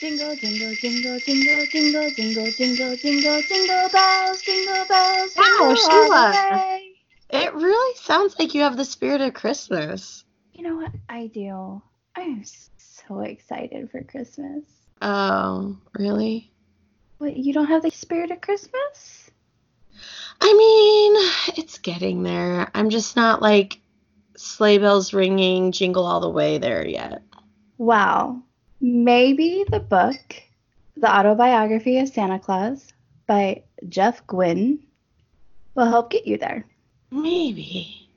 Jingle, jingle, jingle, jingle, jingle, jingle, jingle, jingle, jingle bells, jingle bells. Wow, jingle the Sheila. It really sounds like you have the spirit of Christmas. You know what? I do. I'm so excited for Christmas. Oh, really? What, you don't have the spirit of Christmas? I mean, it's getting there. I'm just not like sleigh bells ringing, jingle all the way there yet. Wow. Maybe the book, The Autobiography of Santa Claus by Jeff Guinn, will help get you there. Maybe.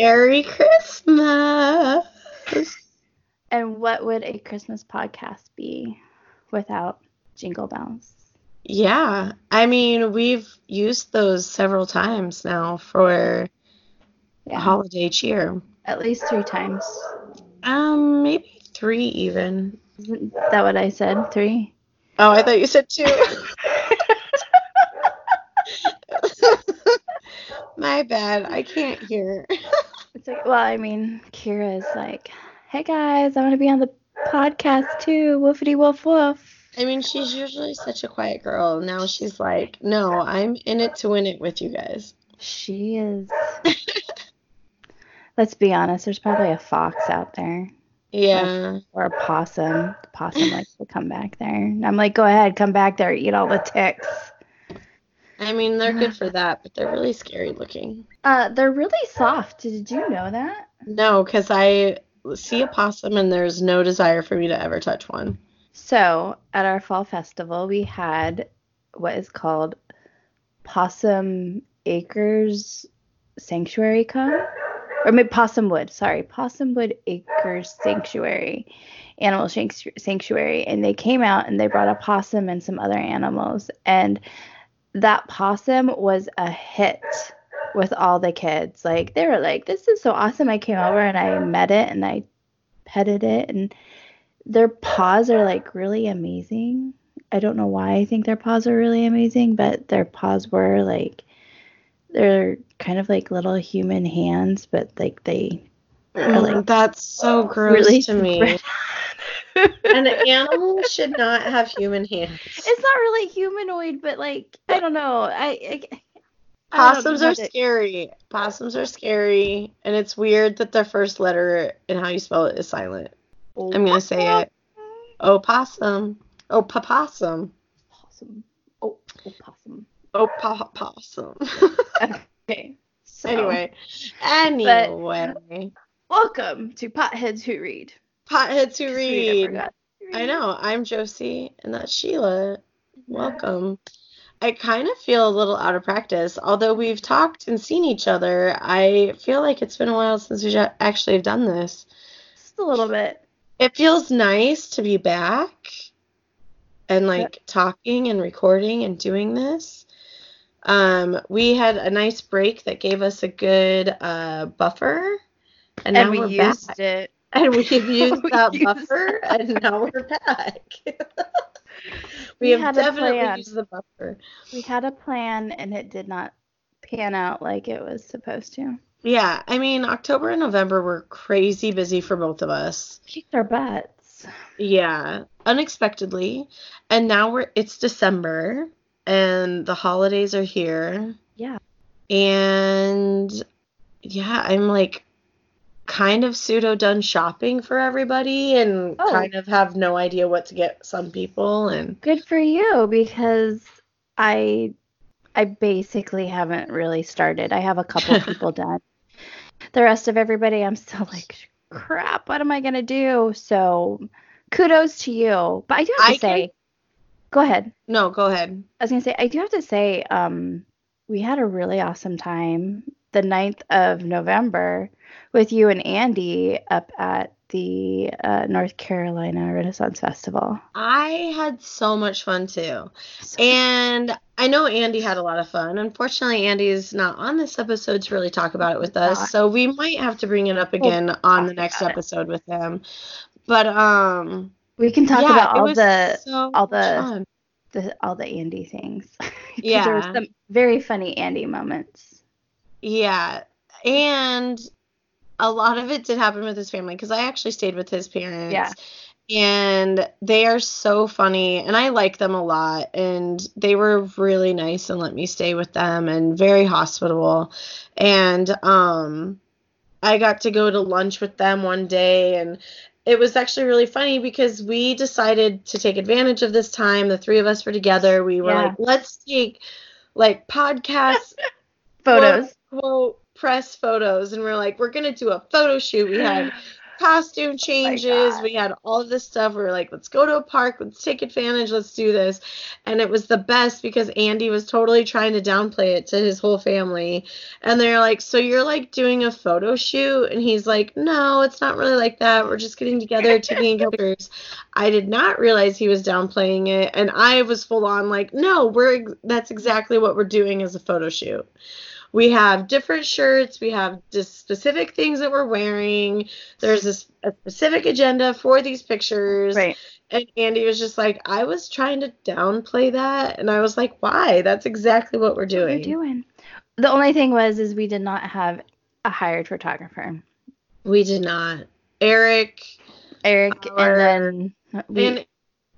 Merry Christmas. And what would a Christmas podcast be without Jingle Bells? Yeah, I mean, we've used those several times now for Yeah, holiday cheer. at least three times. Um, maybe three even. Isn't that what I said? Three? Oh, I thought you said two. My bad. I can't hear. It's like, well, I mean, Kira is like, hey guys, I want to be on the podcast too. Woofity woof woof. I mean, she's usually such a quiet girl. Now she's like, no, I'm in it to win it with you guys. She is. Let's be honest, there's probably a fox out there Yeah. or a possum. The possum likes to come back there. And I'm like, go ahead, come back there, eat all the ticks. I mean, they're good for that, but they're really scary looking. Uh, they're really soft. Did you know that? No, because I see a possum and there's no desire for me to ever touch one. So at our fall festival, we had what is called Possum Acres Sanctuary come, or maybe Possum Wood. Sorry, Possum Wood Acres Sanctuary, Animal Sanctuary, and they came out and they brought a possum and some other animals, and that possum was a hit with all the kids. Like they were like, "This is so awesome!" I came over and I met it and I petted it and their paws are like really amazing. I don't know why I think their paws are really amazing, but their paws were like they're kind of like little human hands, but like they are like Mm, That's so gross really to me. An animal should not have human hands. It's not really humanoid, but like I don't know. I, I, I don't Possums know are how to- scary. Possums are scary, and it's weird that their first letter and how you spell it is silent. I'm gonna say it. Oh, oh possum. Oh, oh possum. Possum. Oh, oh possum. Oh, po- possum. Okay. So, anyway, anyway, welcome to Potheads Who Read. Potheads who I read. I know. I'm Josie, and that's Sheila. Welcome. I kind of feel a little out of practice. Although we've talked and seen each other, I feel like it's been a while since we actually have done this. Just a little bit. It feels nice to be back and like talking and recording and doing this. Um, we had a nice break that gave us a good uh, buffer, and, And, now we we're used back. it. And we've used We that used buffer, that. and now we're back. we, We have definitely used the buffer. We had a plan and it did not pan out like it was supposed to. Yeah, I mean, October and November were crazy busy for both of us. Kicked our butts. Yeah, unexpectedly. And now we're it's December and the holidays are here. Yeah. And yeah, I'm like kind of pseudo done shopping for everybody and Oh. kind of have no idea what to get some people and Good for you because I I basically haven't really started. I have a couple people done. The rest of everybody I'm still like crap, what am I going to do? So kudos to you. But I do have to I can- say Go ahead. no, go ahead. I was gonna say, I do have to say, um, we had a really awesome time the 9th of November with you and Andy up at the uh, North Carolina Renaissance Festival. I had so much fun too. And I know Andy had a lot of fun. Unfortunately, Andy's not on this episode to really talk about it with us. So we might have to bring it up again we'll on the next episode it. with him. But um we can talk yeah, about all the so all the, the all the Andy things. yeah. there were some very funny Andy moments. Yeah. And a lot of it did happen with his family because I actually stayed with his parents. Yeah. And they are so funny and I like them a lot. And they were really nice and let me stay with them and very hospitable. And um I got to go to lunch with them one day and it was actually really funny because we decided to take advantage of this time. The three of us were together. We were yeah. like, let's take like podcast photos. Quote, press photos. And we're like we're gonna do a photo shoot. We had costume oh changes. Oh we had all of this stuff. We were like let's go to a park. Let's take advantage. Let's do this. And it was the best because andy was totally trying to downplay it to his whole family. And they're like so you're like doing a photo shoot? And he's like no it's not really like that. We're just getting together taking pictures. I did not realize he was downplaying it. And i was full on like no we're that's exactly what we're doing as a photo shoot we have different shirts. We have just specific things that we're wearing. There's a, a specific agenda for these pictures. Right. And andy was just like i was trying to downplay that. And i was like why? That's exactly what we're doing what we're doing. the only thing was is we did not have a hired photographer. We did not. Eric eric our, and then we, and,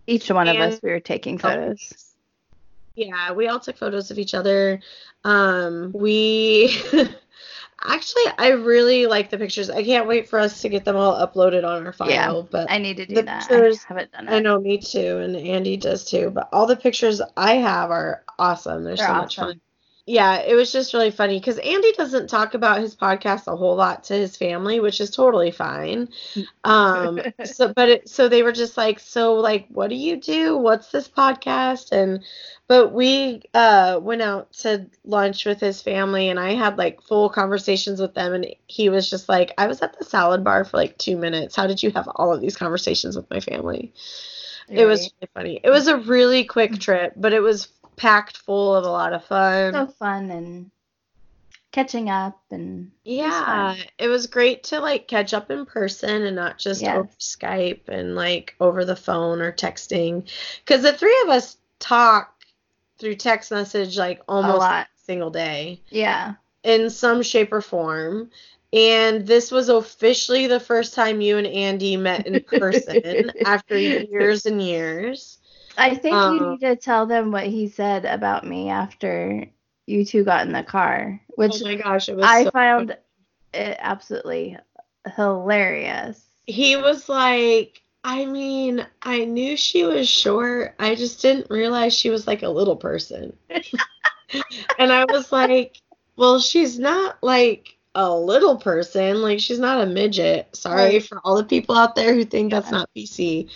each one of us we were taking photos yeah, we all took photos of each other. Um, we actually, I really like the pictures. I can't wait for us to get them all uploaded on our file. Yeah, but I need to do that. Pictures, I haven't done it. I know, me too, and Andy does too. But all the pictures I have are awesome. They're, They're so awesome. much fun yeah, it was just really funny because Andy doesn't talk about his podcast a whole lot to his family, which is totally fine. Um, so, but it, so they were just like, so like, what do you do? What's this podcast? And, but we uh, went out to lunch with his family, and I had like full conversations with them, and he was just like, I was at the salad bar for like two minutes. How did you have all of these conversations with my family? Right. It was really funny. It was a really quick trip, but it was packed full of a lot of fun. So fun and catching up and yeah, it was, it was, great to like catch up in person and not just yes. over Skype and like over the phone or texting cuz the three of us talk through text message like almost a single day. Yeah. In some shape or form. And this was officially the first time you and Andy met in person after years and years. I think um, you need to tell them what he said about me after you two got in the car, which oh my gosh, I so found it absolutely hilarious. He was like, I mean, I knew she was short. I just didn't realize she was like a little person. and I was like, well, she's not like a little person. Like she's not a midget. Sorry right. for all the people out there who think yeah. that's not PC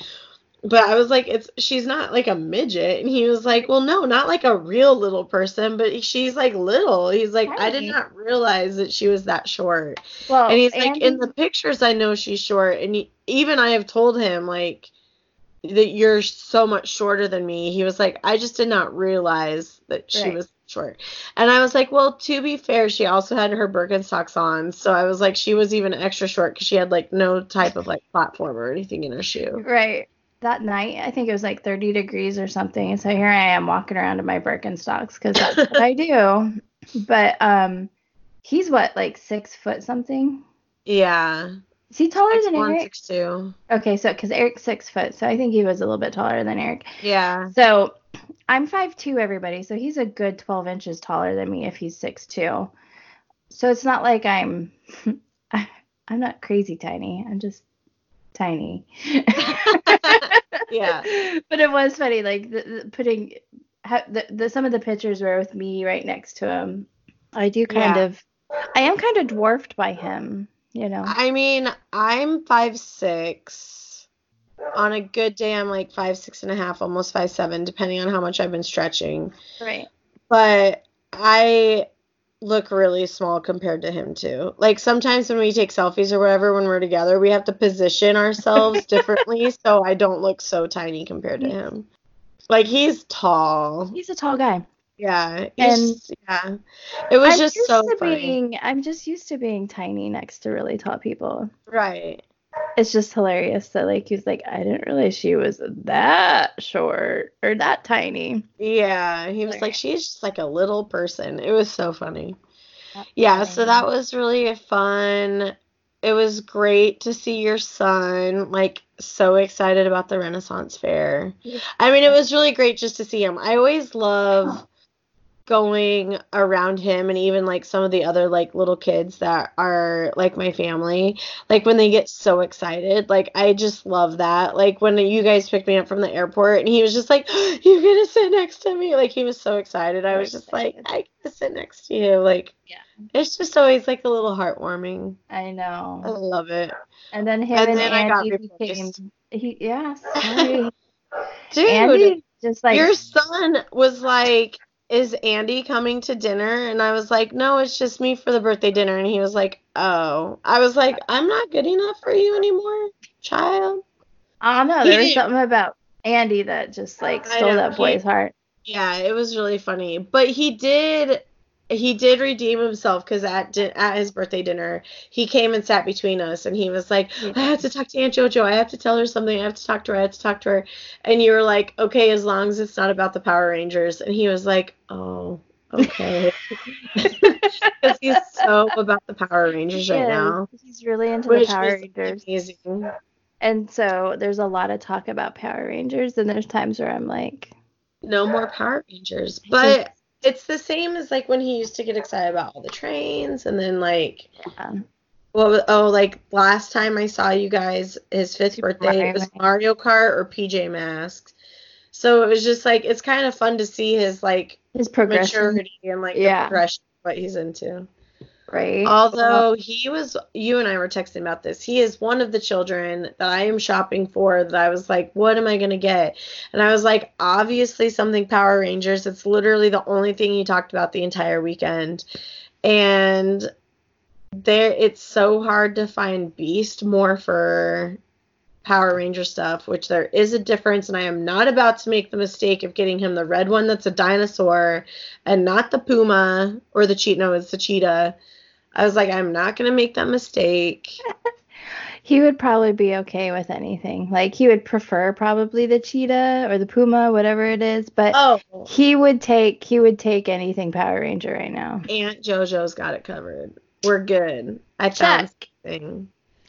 but I was like, it's she's not like a midget, and he was like, well, no, not like a real little person, but she's like little. He's like, right. I did not realize that she was that short. Well, and he's like, in the pictures, I know she's short, and he, even I have told him like that you're so much shorter than me. He was like, I just did not realize that she right. was short. And I was like, well, to be fair, she also had her Birkenstocks on, so I was like, she was even extra short because she had like no type of like platform or anything in her shoe. Right that night, I think it was like 30 degrees or something. So here I am walking around in my Birkenstocks because that's what I do. But um, he's what, like six foot something? Yeah. Is he taller six than one, Eric? Six two. Okay, so because Eric's six foot, so I think he was a little bit taller than Eric. Yeah. So I'm five two, everybody. So he's a good 12 inches taller than me if he's six two. So it's not like I'm, I'm not crazy tiny. I'm just tiny. yeah. But it was funny, like the, the putting the, the some of the pictures were with me right next to him. I do kind yeah. of, I am kind of dwarfed by him, you know. I mean, I'm five six. On a good day, I'm like five six and a half, almost five seven, depending on how much I've been stretching. Right. But I look really small compared to him too. Like sometimes when we take selfies or whatever when we're together, we have to position ourselves differently so I don't look so tiny compared to him. Like he's tall. He's a tall guy. Yeah. And- yeah. It was I'm just used so being I'm just used to being tiny next to really tall people. Right. It's just hilarious that like he's like, I didn't realize she was that short or that tiny. Yeah, he was like, she's just like a little person. It was so funny. That's Yeah, so that was really fun. It was great to see your son, like, so excited about the Renaissance Fair. I mean, it was really great just to see him. I always love oh. Going around him and even like some of the other like little kids that are like my family like when they get so excited like i just love that. Like when you guys picked me up from the airport and he was just like you're gonna sit next to me? Like he was so excited. I was just like i can sit next to you. Like Yeah. it's just always like a little heartwarming. I know. I love it. And then him And and, then I got Andy became he yeah, sorry. dude Andy just like your son was like, Is Andy coming to dinner? And I was like, No, it's just me for the birthday dinner. And he was like, Oh. I was like, I'm not good enough for you anymore, child. I don't know, He there was something about Andy that just like stole know, that he- boy's heart. Yeah, it was really funny. But he did. He did redeem himself because at di- at his birthday dinner, he came and sat between us, and he was like, "I have to talk to Aunt JoJo. I have to tell her something. I have to talk to her. I have to talk to her." And you were like, "Okay, as long as it's not about the Power Rangers." And he was like, "Oh, okay," because he's so about the Power Rangers right now, He's really into the Power Rangers. amazing. And so there's a lot of talk about Power Rangers and there's times where I'm like No more Power Rangers, but it's the same as like when he used to get excited about all the trains, and then like. What was, oh, like last time I saw you guys, his fifth birthday, it was Mario. Kart or PJ Masks. So it was just like it's kind of fun to see his like his progression, maturity and like Yeah. the progression of what he's into. Right? Although he was, you and I were texting about this. He is one of the children that I am shopping for. That I was like, what am I gonna get? And I was like, obviously something Power Rangers. It's literally the only thing he talked about the entire weekend. And there, it's so hard to find Beast Morphers Power Ranger stuff, which there is a difference, and I am not about to make the mistake of getting him the red one that's a dinosaur and not the puma or the cheetah. No, it's the cheetah. I was like, I'm not gonna make that mistake. he would probably be okay with anything. Like he would prefer probably the cheetah or the puma, whatever it is, but Oh, he would take he would take anything Power Ranger right now. Aunt JoJo's got it covered. We're good. I Check. something.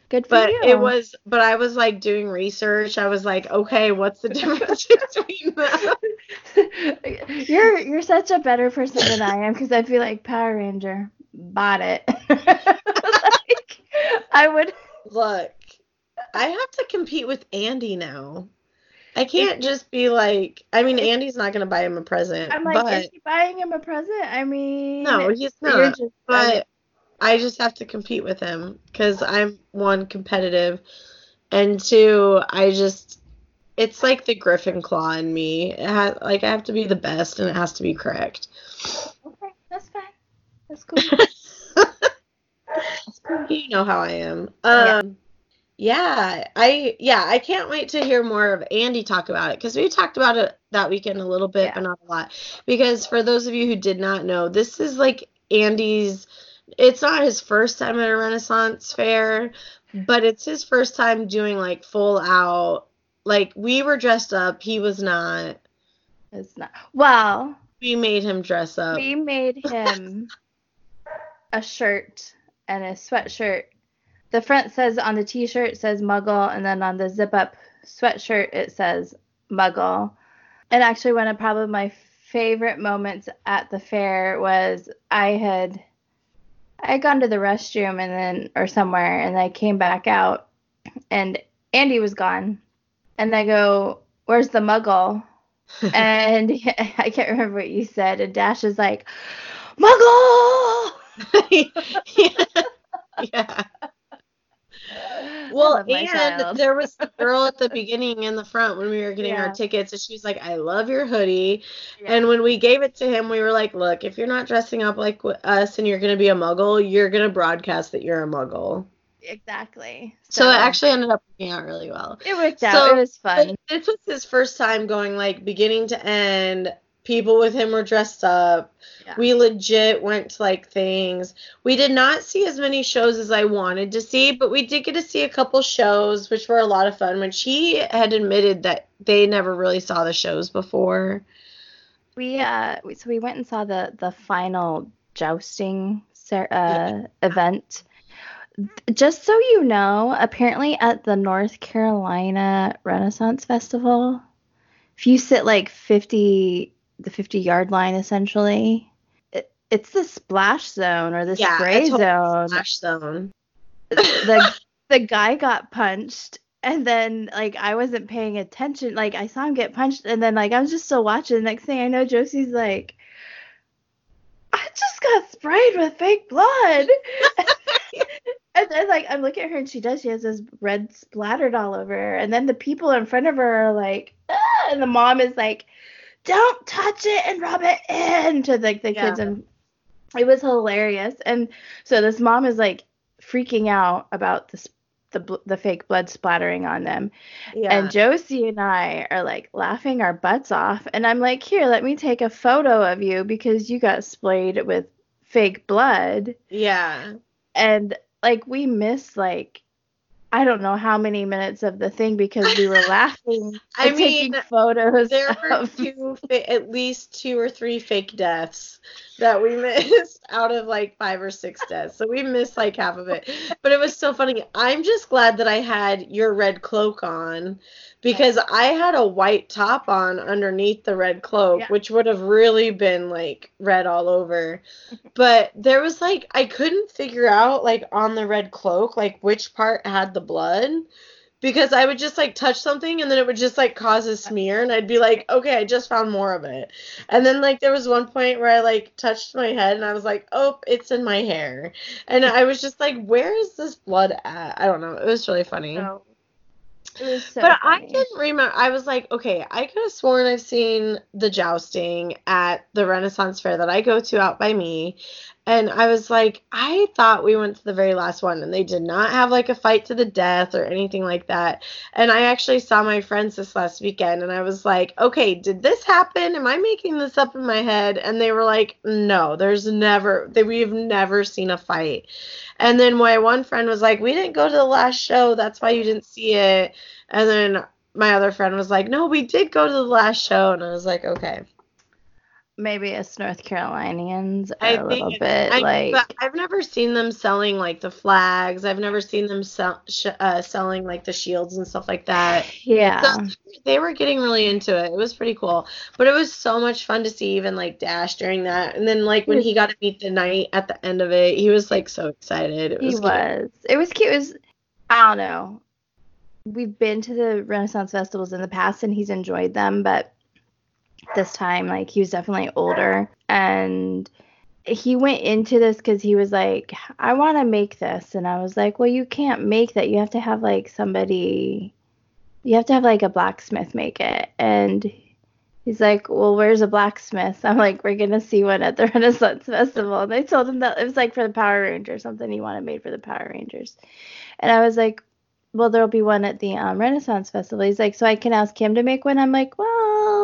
Good for But you. it was, but I was like doing research. I was like, okay, what's the difference between them? you're you're such a better person than I am because I feel like Power Ranger bought it. like, I would. Look, I have to compete with Andy now. I can't just be like, I mean, Andy's not gonna buy him a present, I'm like, but is he buying him a present? I mean, no, he's not. just. But I just have to compete with him because I'm one competitive, and two, I just, it's like the Griffin claw in me. It has, like I have to be the best, and it has to be correct. That's cool. That's cool. You know how I am. Yeah. Um yeah, I yeah, I can't wait to hear more of Andy talk about it because we talked about it that weekend a little bit, Yeah. but not a lot. Because for those of you who did not know, this is like Andy's it's not his first time at a Renaissance fair, but it's his first time doing like full out like we were dressed up, he was not. It's not. Well, We made him dress up. we made him a shirt and a sweatshirt. The front says on the t-shirt says Muggle, and then on the zip-up sweatshirt it says Muggle. And actually, one of probably my favorite moments at the fair was I had I had gone to the restroom and then or somewhere, and I came back out, and Andy was gone, and I go, "Where's the Muggle?" and I can't remember what you said, and Dash is like, "Muggle." yeah. yeah. Well, and child. there was the girl at the beginning in the front when we were getting Yeah. our tickets, and she's like, "I love your hoodie." Yeah. And when we gave it to him, we were like, "Look, if you're not dressing up like us and you're gonna be a Muggle, you're gonna broadcast that you're a Muggle." exactly. So, it actually ended up working out really well. it worked out. so- it was fun. This was his first time going like beginning to end. People with him were dressed up. Yeah. We legit went to like things. We did not see as many shows as I wanted to see, but we did get to see a couple shows, which were a lot of fun. Which he had admitted that they never really saw the shows before. We uh so we went and saw the the final jousting uh event. Just so you know, apparently at the North Carolina Renaissance Festival, if you sit like 50 the 50 yard line essentially, it, it's the splash zone or the Yeah, spray zone. Flash Zone. the the guy got punched and then like I wasn't paying attention. Like I saw him get punched and then like I was just still watching. The next thing I know, Josie's like, I just got sprayed with fake blood. and then like I'm looking at her and she does. She has this red splattered all over her. And then the people in front of her are like, ah! and the mom is like, don't touch it and rub it in to like the Yeah. kids and it was hilarious. And so this mom is like freaking out about this the the fake blood splattering on them. Yeah. And Josie and I are like laughing our butts off. And I'm like, here, let me take a photo of you because you got splayed with fake blood. yeah. And like we missed like I don't know how many minutes of the thing because we were laughing I and taking mean, photos. There were two, at least two or three fake deaths that we missed out of like five or six deaths. So we missed like half of it. But it was so funny. I'm just glad that I had your red cloak on because I had a white top on underneath the red cloak, Yeah. which would have really been like red all over. But there was like, I couldn't figure out like on the red cloak, like which part had the blood because I would just like touch something and then it would just like cause a smear and I'd be like, okay, I just found more of it. And then like there was one point where I like touched my head and I was like, oh, it's in my hair. And I was just like, where is this blood at? I don't know. It was really funny. Oh. It was so but I funny. didn't remember. I was like, okay, I could have sworn I've seen the jousting at the Renaissance Fair that I go to out by me. And I was like, I thought we went to the very last one and they did not have like a fight to the death or anything like that. And I actually saw my friends this last weekend and I was like, okay, did this happen? Am I making this up in my head? And they were like, no, there's never, they, we've never seen a fight. And then my one friend was like, we didn't go to the last show. That's why you didn't see it. And then my other friend was like, no, we did go to the last show. And I was like, okay. Maybe us North Carolinians are I a little bit I, like but I've never seen them selling like the flags. I've never seen them sell, sh- uh, selling like the shields and stuff like that. yeah. So they were getting really into it. It was pretty cool. But it was so much fun to see even like Dash during that. And then like when he got to meet the knight at the end of it, he was like so excited. It He was, was. It was cute. It was I don't know. We've been to the Renaissance festivals in the past and he's enjoyed them, but this time like he was definitely older and he went into this because he was like, I want to make this. And I was like, Well, you can't make that. You have to have like somebody, you have to have like a blacksmith make it. And he's like, Well, where's a blacksmith? I'm like, We're going to see one at the Renaissance Festival. And I told him that it was like for the Power Rangers, something he wanted made for the Power Rangers. And I was like, Well, there'll be one at the um, Renaissance Festival. He's like, So I can ask him to make one? I'm like, Well,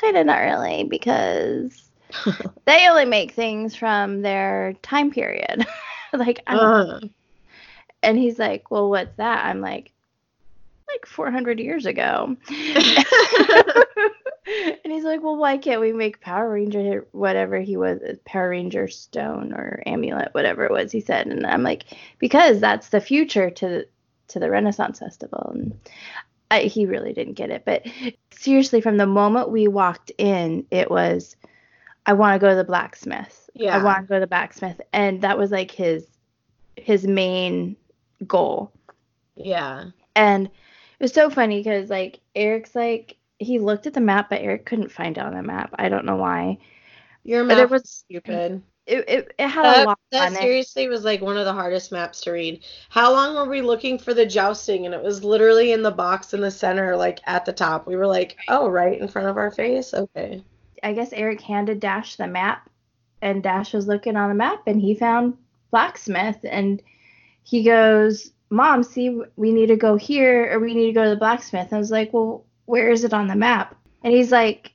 kind of not really because they only make things from their time period. like, Uh-huh. and he's like, "Well, what's that?" I'm like, "Like 400 years ago." and he's like, "Well, why can't we make Power Ranger whatever he was, Power Ranger stone or amulet, whatever it was?" He said, and I'm like, "Because that's the future to to the Renaissance Festival." And I, he really didn't get it, but seriously, from the moment we walked in, it was, "I want to go to the blacksmith. Yeah. I want to go to the blacksmith," and that was like his his main goal. yeah. And it was so funny because like Eric's like he looked at the map, but Eric couldn't find it on the map. I don't know why. Your there map was- was stupid. It, it, it had a That, lot that on it. seriously was like one of the hardest maps to read. How long were we looking for the jousting? And it was literally in the box in the center, like at the top. We were like, oh, right in front of our face? Okay. I guess Eric handed Dash the map, and Dash was looking on the map, and he found blacksmith, and he goes, "Mom, see, we need to go here, or we need to go to the blacksmith." And I was like, "Well, where is it on the map?" And he's like,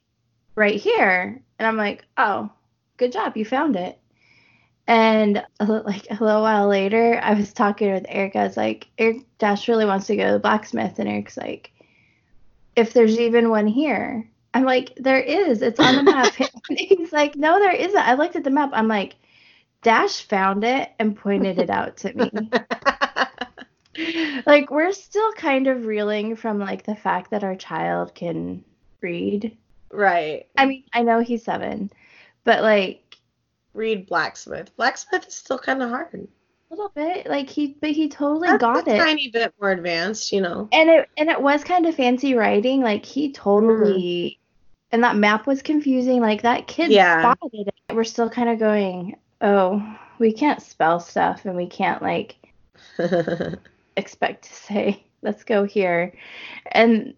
"Right here." And I'm like, "Oh, good job, you found it." And like a little while later, I was talking with Eric. I was like, "Eric Dash really wants to go to the blacksmith," and Eric's like, "If there's even one here." I'm like, there is. It's on the map. And he's like, no, there isn't. I looked at the map. I'm like, Dash found it and pointed it out to me. like, we're still kind of reeling from like the fact that our child can read. right. I mean, I know he's seven, but like Read blacksmith. Blacksmith is still kind of hard. a little bit, like he, but he totally That's got a it. tiny bit more advanced, you know. and it and it was kind of fancy writing. Like he totally, mm-hmm. and that map was confusing. Like that kid Yeah. spotted it. We're still kind of going, oh, we can't spell stuff, and we can't like expect to say, let's go here, and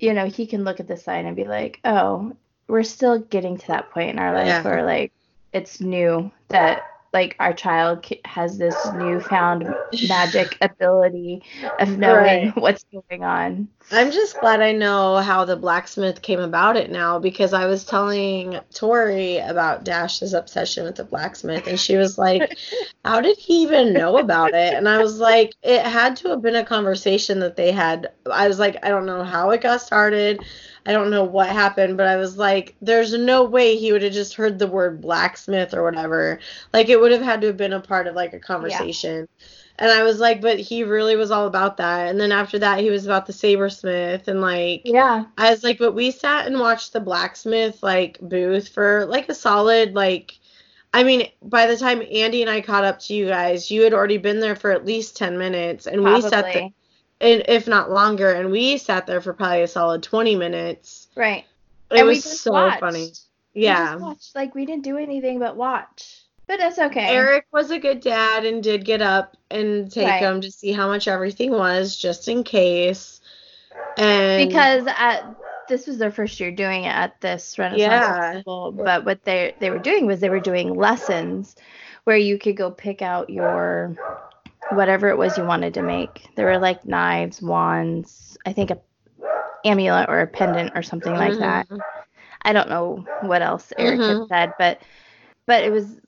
you know he can look at the sign and be like, oh, we're still getting to that point in our life Yeah. where like it's new that like our child has this newfound magic ability of knowing Right. what's going on. I'm just glad I know how the blacksmith came about it now because I was telling Tori about Dash's obsession with the blacksmith and she was like, How did he even know about it? And I was like, It had to have been a conversation that they had. I was like, I don't know how it got started. I don't know what happened, but I was like, There's no way he would have just heard the word blacksmith or whatever. Like, it would have had to have been a part of like a conversation. And I was like, but he really was all about that. And then after that, he was about the sabersmith. And like, Yeah. I was like, but we sat and watched the blacksmith like booth for like a solid, like, I mean, by the time Andy and I caught up to you guys, you had already been there for at least 10 minutes. And we sat there, Probably. And if not longer, and we sat there for probably a solid 20 minutes. Right. It And was so watched. funny. Yeah. watched. Like we didn't do anything but watch. But that's okay. Eric was a good dad and did get up and take Right. him to see how much everything was, just in case. And because at this was their first year doing it at this Renaissance Yeah. Festival. But what they they were doing was they were doing lessons where you could go pick out your whatever it was you wanted to make. There were like knives, wands, I think a amulet or a pendant or something like that. Mhm. I don't know what else Eric Mhm. had said, but but it was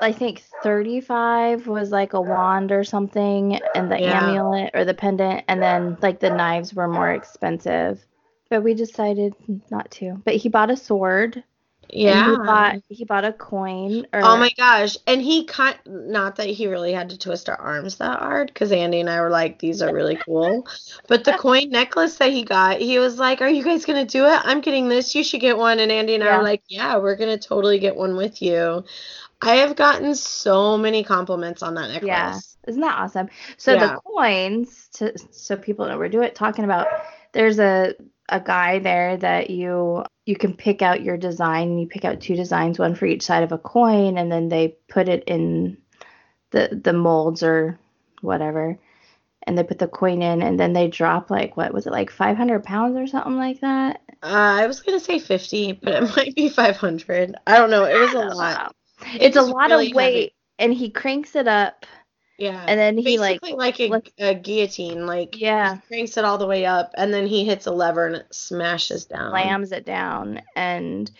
I think 35 was like a wand or something and the Yeah. amulet or the pendant and then like the knives were more expensive. But we decided not to. But he bought a sword. Yeah. he bought he bought a coin or Oh my gosh. And he kind not that he really had to twist our arms that hard because Andy and I were like, these are really cool. But the coin necklace that he got, he was like, Are you guys gonna do it? I'm getting this. You should get one. And Andy and I were like, Yeah, we're gonna totally get one with you. I have gotten so many compliments on that necklace. Yeah. Isn't that awesome? So Yeah. the coins, to, so people know we're doing talking about. There's a a guy there that you you can pick out your design. You pick out two designs, one for each side of a coin, and then they put it in the the molds or whatever, and they put the coin in, and then they drop like what was it like 500 pounds or something like that? Uh, I was gonna say 50, but it might be 500. I don't know. It was a lot. know. It's a lot really of weight, heavy. and he cranks it up, Yeah. and then he like like, a, a guillotine. Like yeah. cranks it all the way up, and then he hits a lever and it smashes down. slams it down and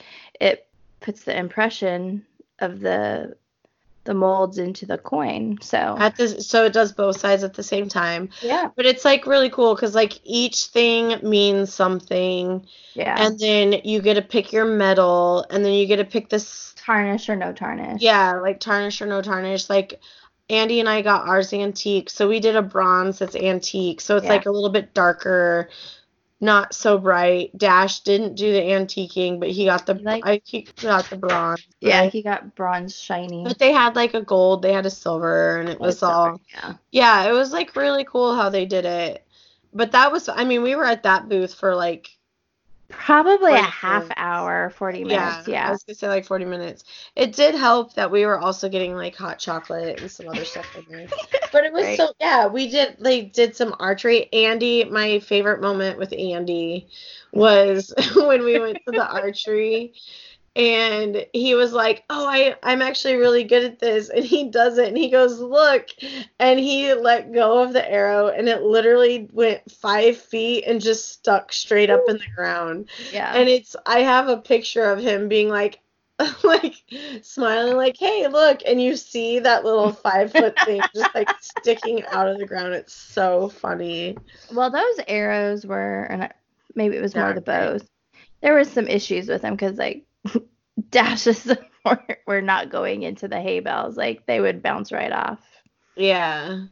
it puts the impression of the the molds into the coin. So At this, so it does both sides at the same time. yeah, But it's like really cool because like each thing means something, yeah. and then you get to pick your metal, and then you get to pick this. tarnish or no tarnish. Yeah, like tarnish or no tarnish. Like Andy and I got ours antique, so we did a bronze that's antique, so it's Yeah. like a little bit darker, not so bright. Dash didn't do the antiquing, but he got the He like- I he got the bronze. Yeah, right? he got bronze shiny. But they had like a gold, they had a silver, and it was Silver, all yeah. yeah, it was like really cool how they did it. But that was I mean, we were at that booth for like Probably a half minutes. hour, 40 minutes. Yeah, minutes. I Yeah. was gonna say like 40 minutes. It did help that we were also getting like hot chocolate and some other stuff in there. But it was Right. so yeah, we did like did some archery. Andy, my favorite moment with Andy was when we went to the archery and he was like, "Oh, I I'm actually really good at this." And he does it and he goes, "Look." And he let go of the arrow and it literally went 5 feet and just stuck straight up in the ground Yeah. and it's I have a picture of him being like like smiling like hey look and you see that little five foot thing just like sticking out of the ground it's so funny well, those arrows were, and maybe it was more Not the bows. There was some issues with them because like dashes were, were not going into the hay bales. Like they would bounce right off. yeah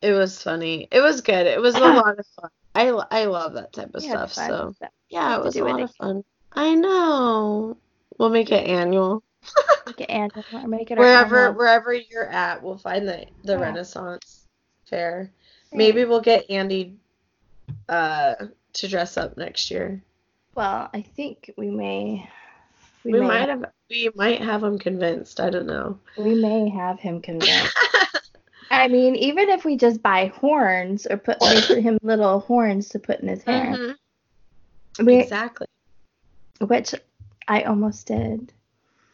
it was funny it was good it was a lot of fun I, I love that type of stuff fun so yeah it was a lot of fun I know we'll make it annual Make it annual or make it wherever annual. wherever you're at we'll find the the Yeah. Renaissance fair Yeah. maybe we'll get Andy uh to dress up next year Well, I think we may. We, might have we might have him convinced. I don't know. We may have him convinced. I mean, even if we just buy horns or put make him little horns to put in his hair, Mhm, we, Exactly. which I almost did.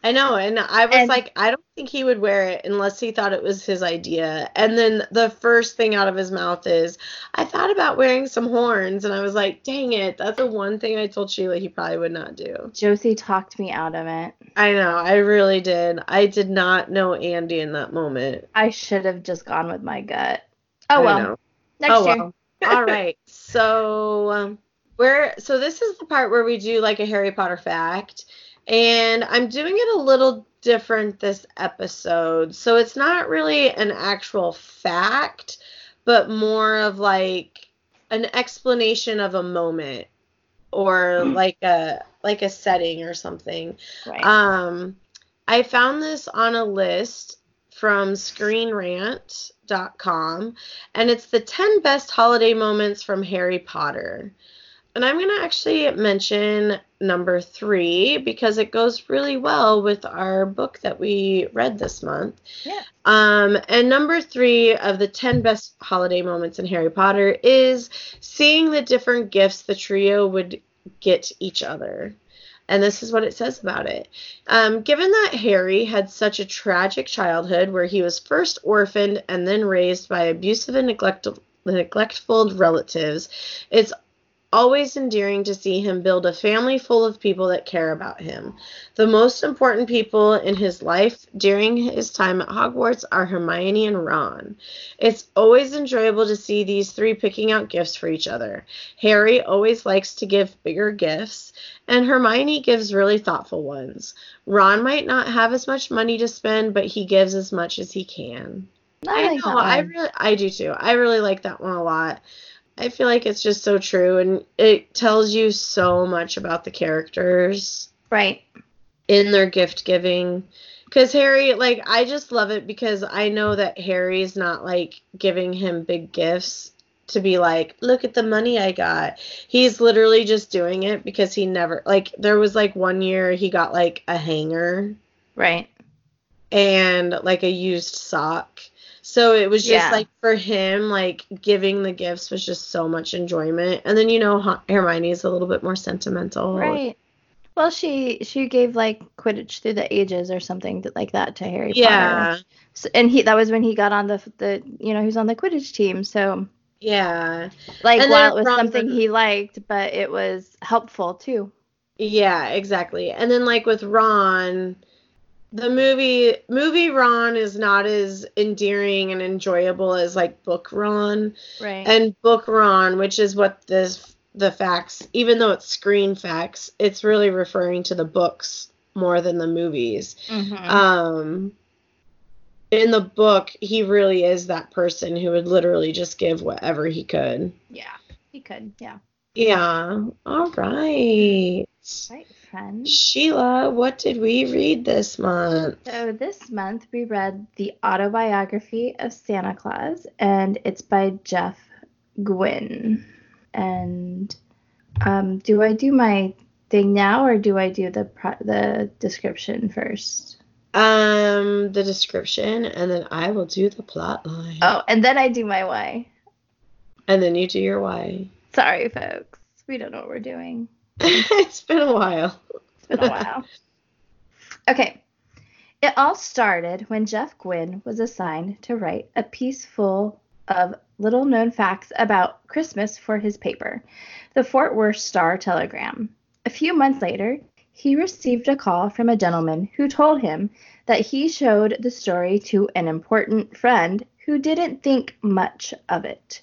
I know, and I was And- like, I don't think he would wear it unless he thought it was his idea. And then the first thing out of his mouth is, I thought about wearing some horns, and I was like, dang it, that's the one thing I told Sheila he probably would not do. Josie talked me out of it. I know, I really did. I did not know Andy in that moment. I should have just gone with my gut. Oh well, next oh year. well. All right. So um, we're so this is the part where we do like a Harry Potter fact, and I'm doing it a little different this episode. So it's not really an actual fact, but more of like an explanation of a moment or like a like a setting or something. Right. Um, I found this on a list from screenrant.com, and it's the 10 best holiday moments from Harry Potter. And I'm going to actually mention number three because it goes really well with our book that we read this month. Yeah. Um, and number three of the 10 best holiday moments in Harry Potter is seeing the different gifts the trio would get each other. And this is what it says about it. Um, given that Harry had such a tragic childhood where he was first orphaned and then raised by abusive and neglect- neglectful relatives, it's always endearing to see him build a family full of people that care about him. The most important people in his life during his time at Hogwarts are Hermione and Ron. It's always enjoyable to see these three picking out gifts for each other. Harry always likes to give bigger gifts, and Hermione gives really thoughtful ones. Ron might not have as much money to spend, but he gives as much as he can. I, like know, I really I do too. I really like that one a lot. I feel like it's just so true and it tells you so much about the characters right. in their gift giving. Cuz Harry like I just love it because I know that Harry's not like giving him big gifts to be like, look at the money I got. He's literally just doing it because he never like there was like one year he got like a hanger Right. and like a used sock. So it was just Yeah. like for him, like giving the gifts was just so much enjoyment. And then you know Her- Hermione's a little bit more sentimental. Right. Well, she she gave like Quidditch through the ages or something like that to Harry Potter. Yeah, So, and he that was when he got on the the you know he was on the Quidditch team. So yeah, like And while it was Ron- something he liked, but it was helpful too. yeah, exactly. And then like with Ron, the movie movie Ron is not as endearing and enjoyable as like book Ron. Right. and book Ron, which is what this the facts, even though it's screen facts, it's really referring to the books more than the movies. Mhm. Um, in the book, he really is that person who would literally just give whatever he could. yeah. He could. Yeah. Yeah. All right. Right. Fun. Sheila, what did we read this month? So this month we read the autobiography of Santa Claus, and it's by Jeff Guinn. And um, do I do my thing now, or do I do the pro- the description first? Um, the description, and then I will do the plot line. Oh, and then I do my why. And then you do your why. Sorry, folks. We don't know what we're doing. it's been a while. Been a while. Okay. It all started when Jeff Guinn was assigned to write a piece full of little known facts about Christmas for his paper, the Fort Worth Star Telegram. A few months later, he received a call from a gentleman who told him that he showed the story to an important friend who didn't think much of it.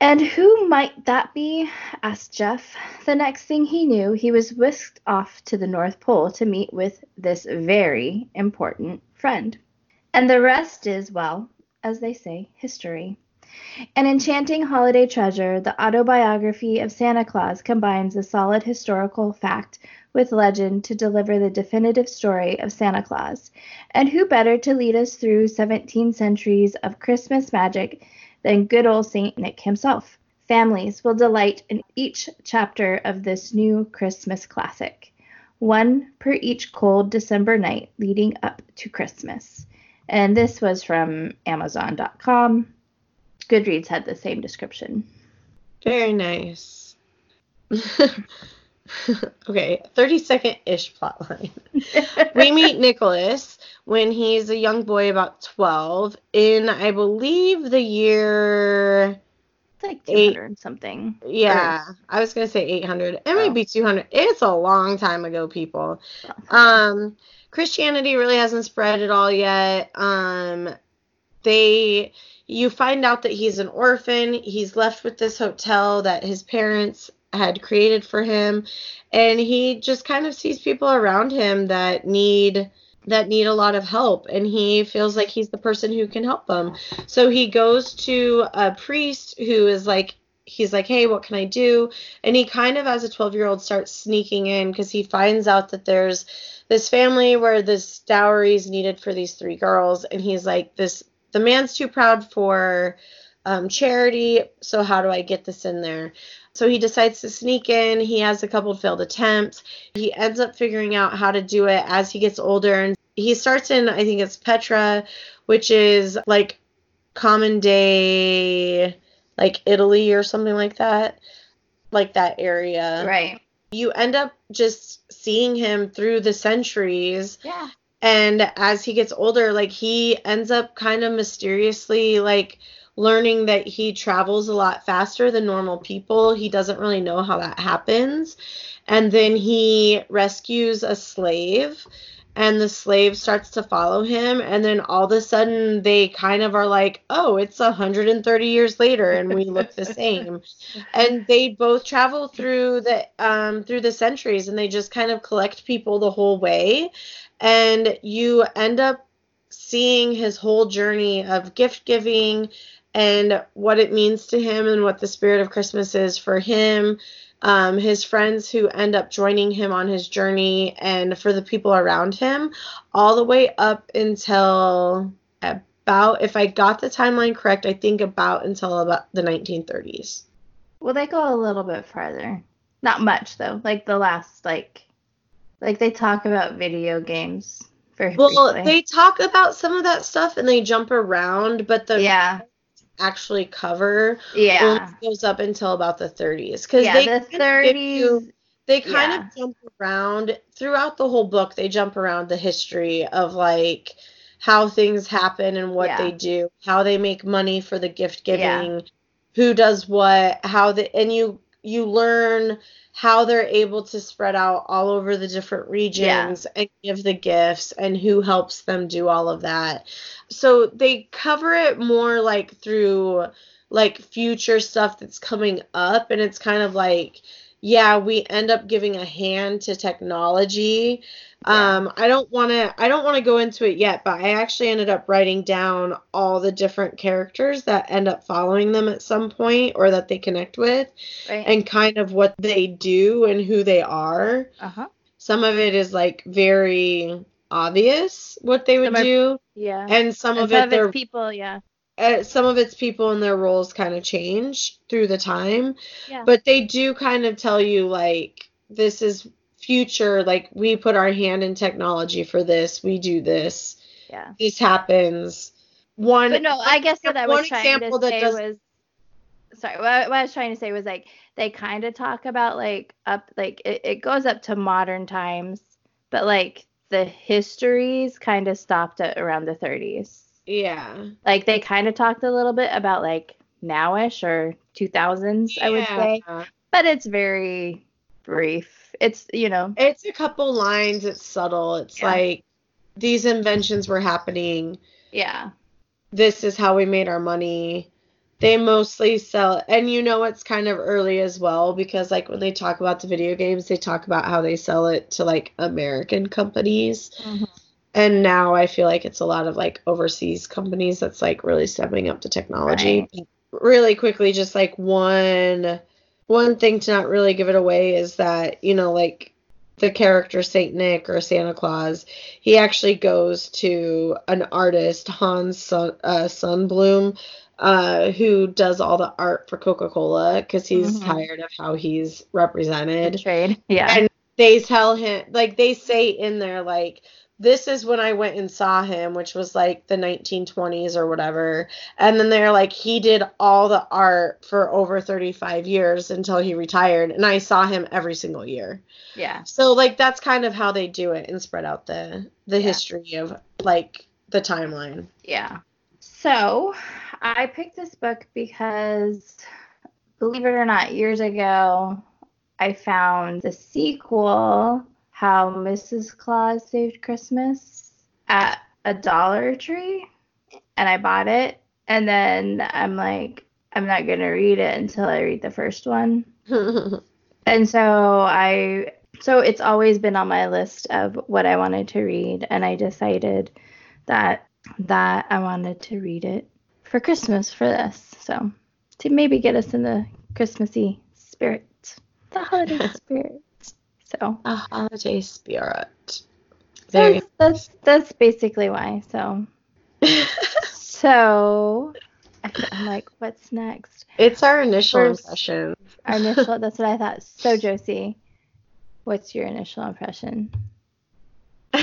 And who might that be? asked Jeff. The next thing he knew, he was whisked off to the North Pole to meet with this very important friend. And the rest is, well, as they say, history. An enchanting holiday treasure, the autobiography of Santa Claus combines a solid historical fact with legend to deliver the definitive story of Santa Claus. And who better to lead us through 17 centuries of Christmas magic than good old St. Nick himself? Families will delight in each chapter of this new Christmas classic, one per each cold December night leading up to Christmas. And this was from Amazon.com. Goodreads had the same description. Very nice. okay, 30 second ish plot line. we meet Nicholas when he's a young boy about 12 in, I believe, the year. It's like 200 Eight, something. Yeah, or, I was going to say 800. It oh. might be 200. It's a long time ago, people. Um, Christianity really hasn't spread at all yet. Um, they you find out that he's an orphan. He's left with this hotel that his parents had created for him. And he just kind of sees people around him that need that need a lot of help. And he feels like he's the person who can help them. So he goes to a priest who is like he's like hey what can i do? And he kind of as a 12 year old starts sneaking in because he finds out that there's this family where this dowry is needed for these three girls. And he's like this the man's too proud for um, charity. So how do i get this in there so he decides to sneak in. He has a couple failed attempts. He ends up figuring out how to do it as he gets older. And he starts in, I think it's Petra, which is like common day, like Italy or something like that. Like that area. Right. You end up just seeing him through the centuries. Yeah. And as he gets older, like he ends up kind of mysteriously like learning that he travels a lot faster than normal people. He doesn't really know how that happens. And then he rescues a slave and the slave starts to follow him and then all of a sudden they kind of are like oh it's 130 years later and we look the same and they both travel through the um, through the centuries and they just kind of collect people the whole way and you end up seeing his whole journey of gift giving and what it means to him and what the spirit of Christmas is for him, um, his friends who end up joining him on his journey, and for the people around him, all the way up until about, if I got the timeline correct, I think about until about the 1930s. Well, they go a little bit farther. Not much though. Like the last, like, like they talk about video games. Very well, briefly. they talk about some of that stuff and they jump around, but the yeah actually cover yeah goes up until about the 30s because yeah, they the 30s you, they kind yeah. of jump around throughout the whole book they jump around the history of like how things happen and what yeah. they do how they make money for the gift giving who does what how the and you you learn how they're able to spread out all over the different regions and give the gifts and who helps them do all of that. So they cover it more like through like future stuff that's coming up and it's kind of like yeah we end up giving a hand to technology yeah. um i don't want to i don't want to go into it yet but i actually ended up writing down all the different characters that end up following them at some point or that they connect with right. and kind of what they do and who they are uh-huh some of it is like very obvious what they would do. Yeah. And some and of some it, their people, yeah. Uh, some of its people and their roles kind of change through the time. Yeah. But they do kind of tell you like this is future like we put our hand in technology for this we do this Yeah. this happens one But no, I guess what I was one trying example to that say does- was sorry. What I, what I was trying to say was like they kind of talk about like up like it, it goes up to modern times, but like the histories kind of stopped at around the 30s. Yeah. Like they kind of talked a little bit about like nowish or 2000s, I would say, but it's very brief. It's you know. It's a couple lines it's subtle. It's Yeah. like these inventions were happening. Yeah. This is how we made our money. They mostly sell and you know it's kind of early as well because like when they talk about the video games they talk about how they sell it to like american companies mm-hmm. And now i feel like it's a lot of like overseas companies that's like really stepping up the technology. Really quickly just like one one thing to not really give it away is that you know like the character saint nick or santa claus he actually goes to an artist hans Sun, uh, Sundblom uh, who does all the art for coca-cola because he's Mhm. tired of how he's represented. Trade yeah. And they tell him like they say in there like this is when I went and saw him, which was like the 1920s or whatever. And then they're like, he did all the art for over 35 years until he retired. And I saw him every single year. yeah So like that's kind of how they do it and spread out the the Yeah. history of like the timeline. Yeah. So I picked this book because, believe it or not, years ago I found the sequel, How Mrs. Claus Saved Christmas, at a Dollar Tree, and I bought it. And then I'm like, I'm not going to read it until I read the first one. And so I so it's always been on my list of what I wanted to read and I decided that that I wanted to read it for Christmas for this. So to maybe get us in the Christmassy spirit. The holiday spirit. So A holiday spirit. Very that's that's basically why. So so I'm like, what's next? it's our initial First- impression. Our initial that's what I thought. So Josie, what's your initial impression?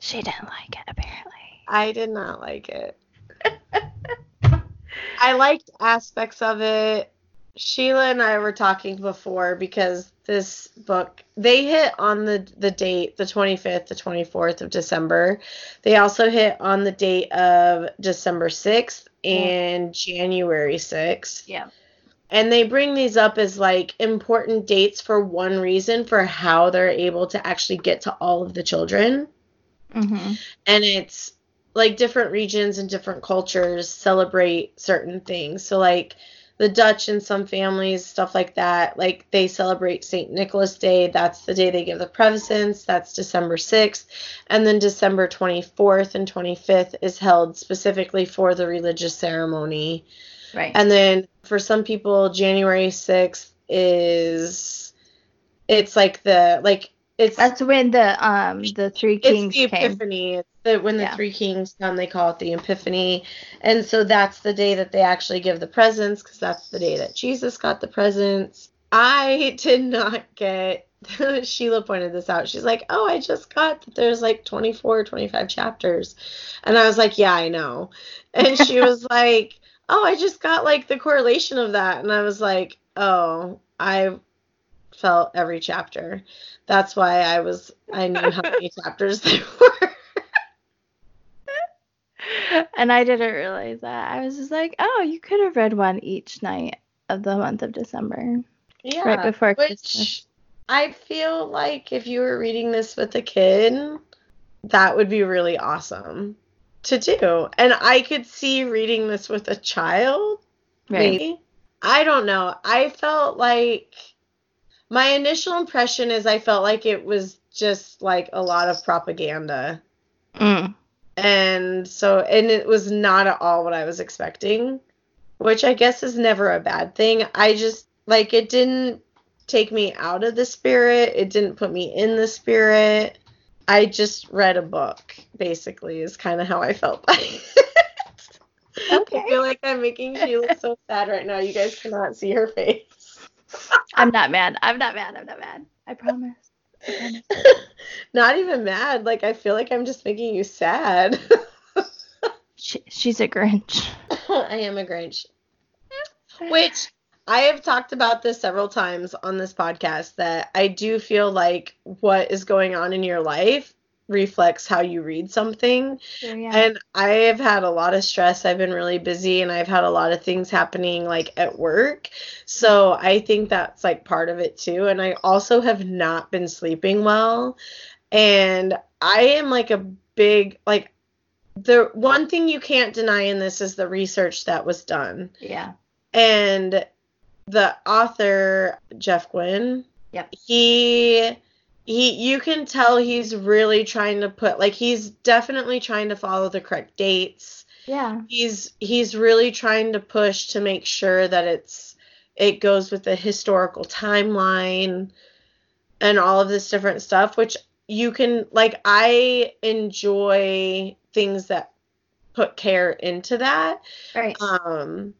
She didn't like it apparently. I did not like it. I liked aspects of it. Sheila and I were talking before because this book they hit on the the date the 25th the 24th of December. They also hit on the date of December 6th and January 6th. Yeah. And they bring these up as like important dates for one reason for how they're able to actually get to all of the children Mm-hmm. and it's like different regions and different cultures celebrate certain things. So like the Dutch and some families, stuff like that, like they celebrate St. Nicholas Day. That's the day they give the presents. That's December 6th. And then December 24th and 25th is held specifically for the religious ceremony. Right. And then for some people, January 6th is it's like the like it's That's when the um the three it's kings the came. epiphany. It's the, when the Yeah. three kings come, they call it the epiphany, and so that's the day that they actually give the presents, because that's the day that Jesus got the presents. I did not get. Sheila pointed this out. She's like, "Oh, I just got that there's like 24, 25 chapters," and I was like, "Yeah, I know," and she was like, "Oh, I just got like the correlation of that," and I was like, "Oh, I." felt every chapter that's why I was I knew how many chapters there were. and I didn't realize that. I was just like, oh, you could have read one each night of the month of December, Yeah. right before Christmas. Which I feel like if you were reading this with a kid, that would be really awesome to do. And I could see reading this with a child, Right. maybe. I don't know. I felt like my initial impression is I felt like it was just like a lot of propaganda. Mm. and so and it was not at all what I was expecting, which I guess is never a bad thing. I just like it didn't take me out of the spirit. It didn't put me in the spirit. I just read a book, basically, is kind of how I felt by it. Okay. I feel like I'm making Sheila so sad right now. You guys cannot see her face. I'm not mad. I'm not mad. I'm not mad. I promise. I promise. Not even mad. Like I feel like I'm just making you sad. She, she's a Grinch. I am a Grinch. Which I have talked about this several times on this podcast that I do feel like what is going on in your life reflects how you read something. So, yeah. And I have had a lot of stress. I've been really busy and I've had a lot of things happening like at work. So I think that's like part of it too. And I also have not been sleeping well. And I am like a big, like, the one thing you can't deny in this is the research that was done. yeah. And the author, Jeff Guinn, Yep. he he you can tell he's really trying to put like he's definitely trying to follow the correct dates Yeah. he's he's really trying to push to make sure that it's it goes with the historical timeline and all of this different stuff which you can like I enjoy things that put care into that Right. um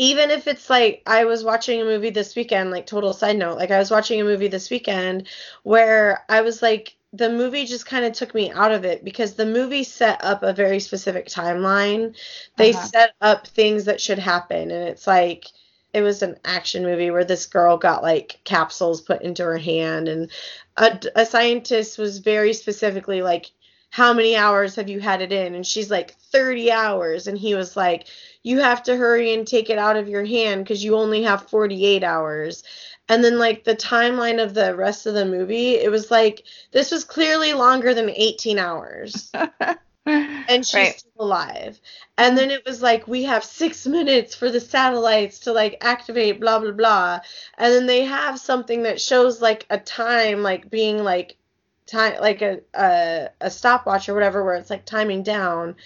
even if it's like I was watching a movie this weekend, like total side note, like I was watching a movie this weekend where I was like the movie just kind of took me out of it because the movie set up a very specific timeline. They Uh-huh. set up things that should happen and it's like it was an action movie where this girl got like capsules put into her hand and a, a scientist was very specifically like how many hours have you had it in and she's like 30 hours and he was like you have to hurry and take it out of your hand because you only have 48 hours and then like the timeline of the rest of the movie it was like this was clearly longer than 18 hours and she's right. still alive. And then it was like we have six minutes for the satellites to like activate, blah blah blah. And then they have something that shows like a time, like being like time, like a a, a stopwatch or whatever, where it's like timing down,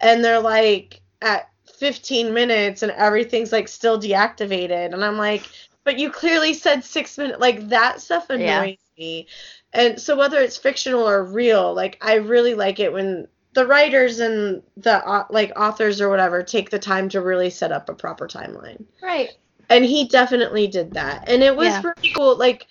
and they're like at 15 minutes and everything's like still deactivated, and I'm like, but you clearly said six minutes, like that stuff annoys Yeah. me. And so whether it's fictional or real, like I really like it when the writers and the au- like authors or whatever take the time to really set up a proper timeline. right. And he definitely did that. And it was Yeah. pretty cool like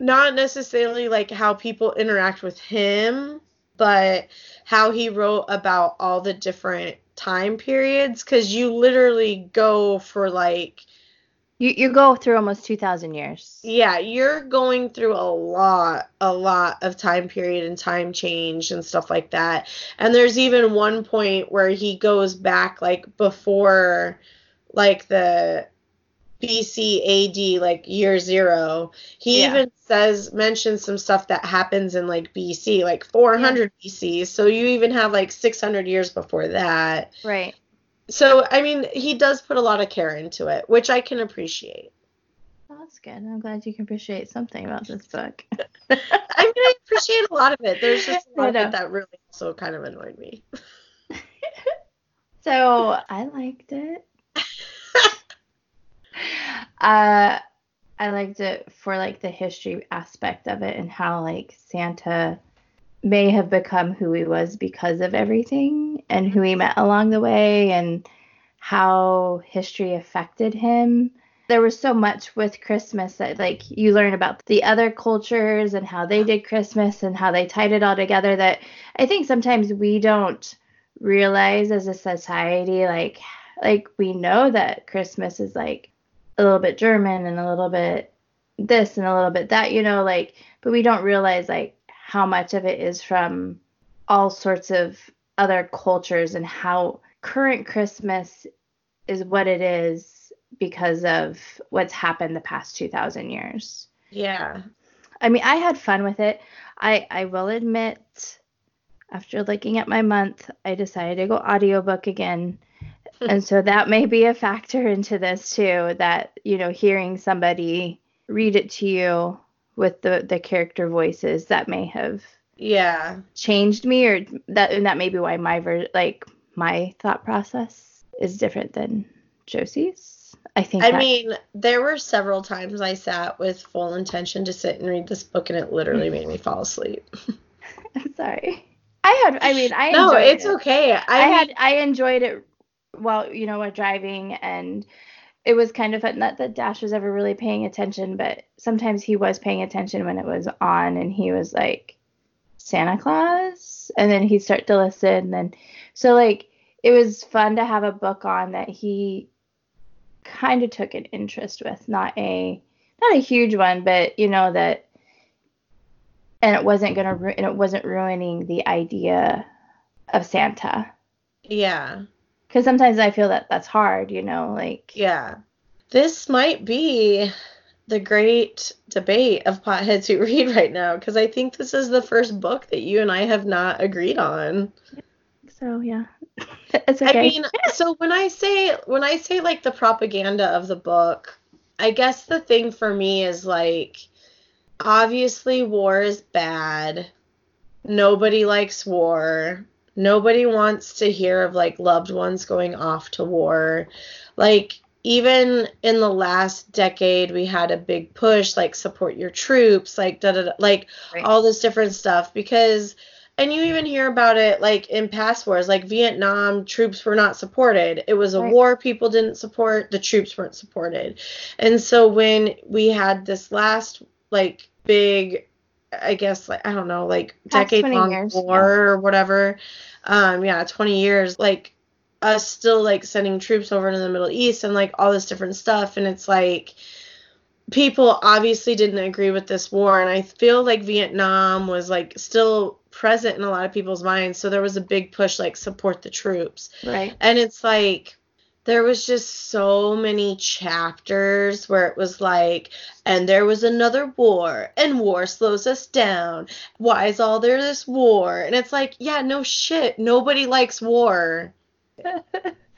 not necessarily like how people interact with him, but how he wrote about all the different time periods cuz you literally go for like You you go through almost two thousand years. yeah, you're going through a lot, a lot of time period and time change and stuff like that. And there's even one point where he goes back like before like the BC AD like year 0. He Yeah. even says mentions some stuff that happens in like BC, like 400 BC. So you even have like 600 years before that. Right. So I mean, he does put a lot of care into it, which I can appreciate. Well, that's good. I'm glad you can appreciate something about this book. I mean, I appreciate a lot of it. There's just a lot of it that really also kind of annoyed me. So I liked it. uh, I liked it for like the history aspect of it and how like Santa may have become who he was because of everything and who he met along the way and how history affected him. There was so much with Christmas that like you learn about the other cultures and how they did Christmas and how they tied it all together that I think sometimes we don't realize as a society like like we know that Christmas is like a little bit German and a little bit this and a little bit that, you know, like but we don't realize like how much of it is from all sorts of other cultures and how current Christmas is what it is because of what's happened the past 2000 years. Yeah. I mean, I had fun with it. I I will admit after looking at my month, I decided to go audiobook again. And so that may be a factor into this too that, you know, hearing somebody read it to you with the the character voices that may have Yeah. changed me or that and that may be why my ver- like my thought process is different than Josie's. I think I that- mean, there were several times I sat with full intention to sit and read this book, and it literally made me fall asleep. I'm sorry. I had I mean I no, enjoyed it's it. okay. I, I, mean, had I enjoyed it while you know while driving and it was kind of not that Dash was ever really paying attention, but sometimes he was paying attention when it was on, and he was like Santa Claus, and then he'd start to listen, and then so like it was fun to have a book on that he kind of took an interest with, not a not a huge one, but you know that, and it wasn't gonna ru- and it wasn't ruining the idea of Santa. Yeah. Because sometimes I feel that that's hard, you know, like Yeah. This might be the great debate of potheads who read right now because I think this is the first book that you and I have not agreed on. So yeah, it's okay. I mean, so when I say when I say like the propaganda of the book, I guess the thing for me is like obviously war is bad. Nobody likes war. Nobody wants to hear of like loved ones going off to war. Like even in the last decade we had a big push like support your troops, like da da da like Right. all this different stuff because and you even hear about it like in past wars like vietnam troops were not supported it was a Right. war people didn't support the troops weren't supported and so when we had this last like big i guess like i don't know like decade long years, war or whatever. Um yeah 20 years like us still like sending troops over to the middle east and like all this different stuff. And it's like people obviously didn't agree with this war. And i feel like vietnam was like still present in a lot of people's minds. So there was a big push like support the troops. Right. and it's like there was just so many chapters where it was like and there was another war and war slows us down why is all there this war and it's like yeah no shit nobody likes war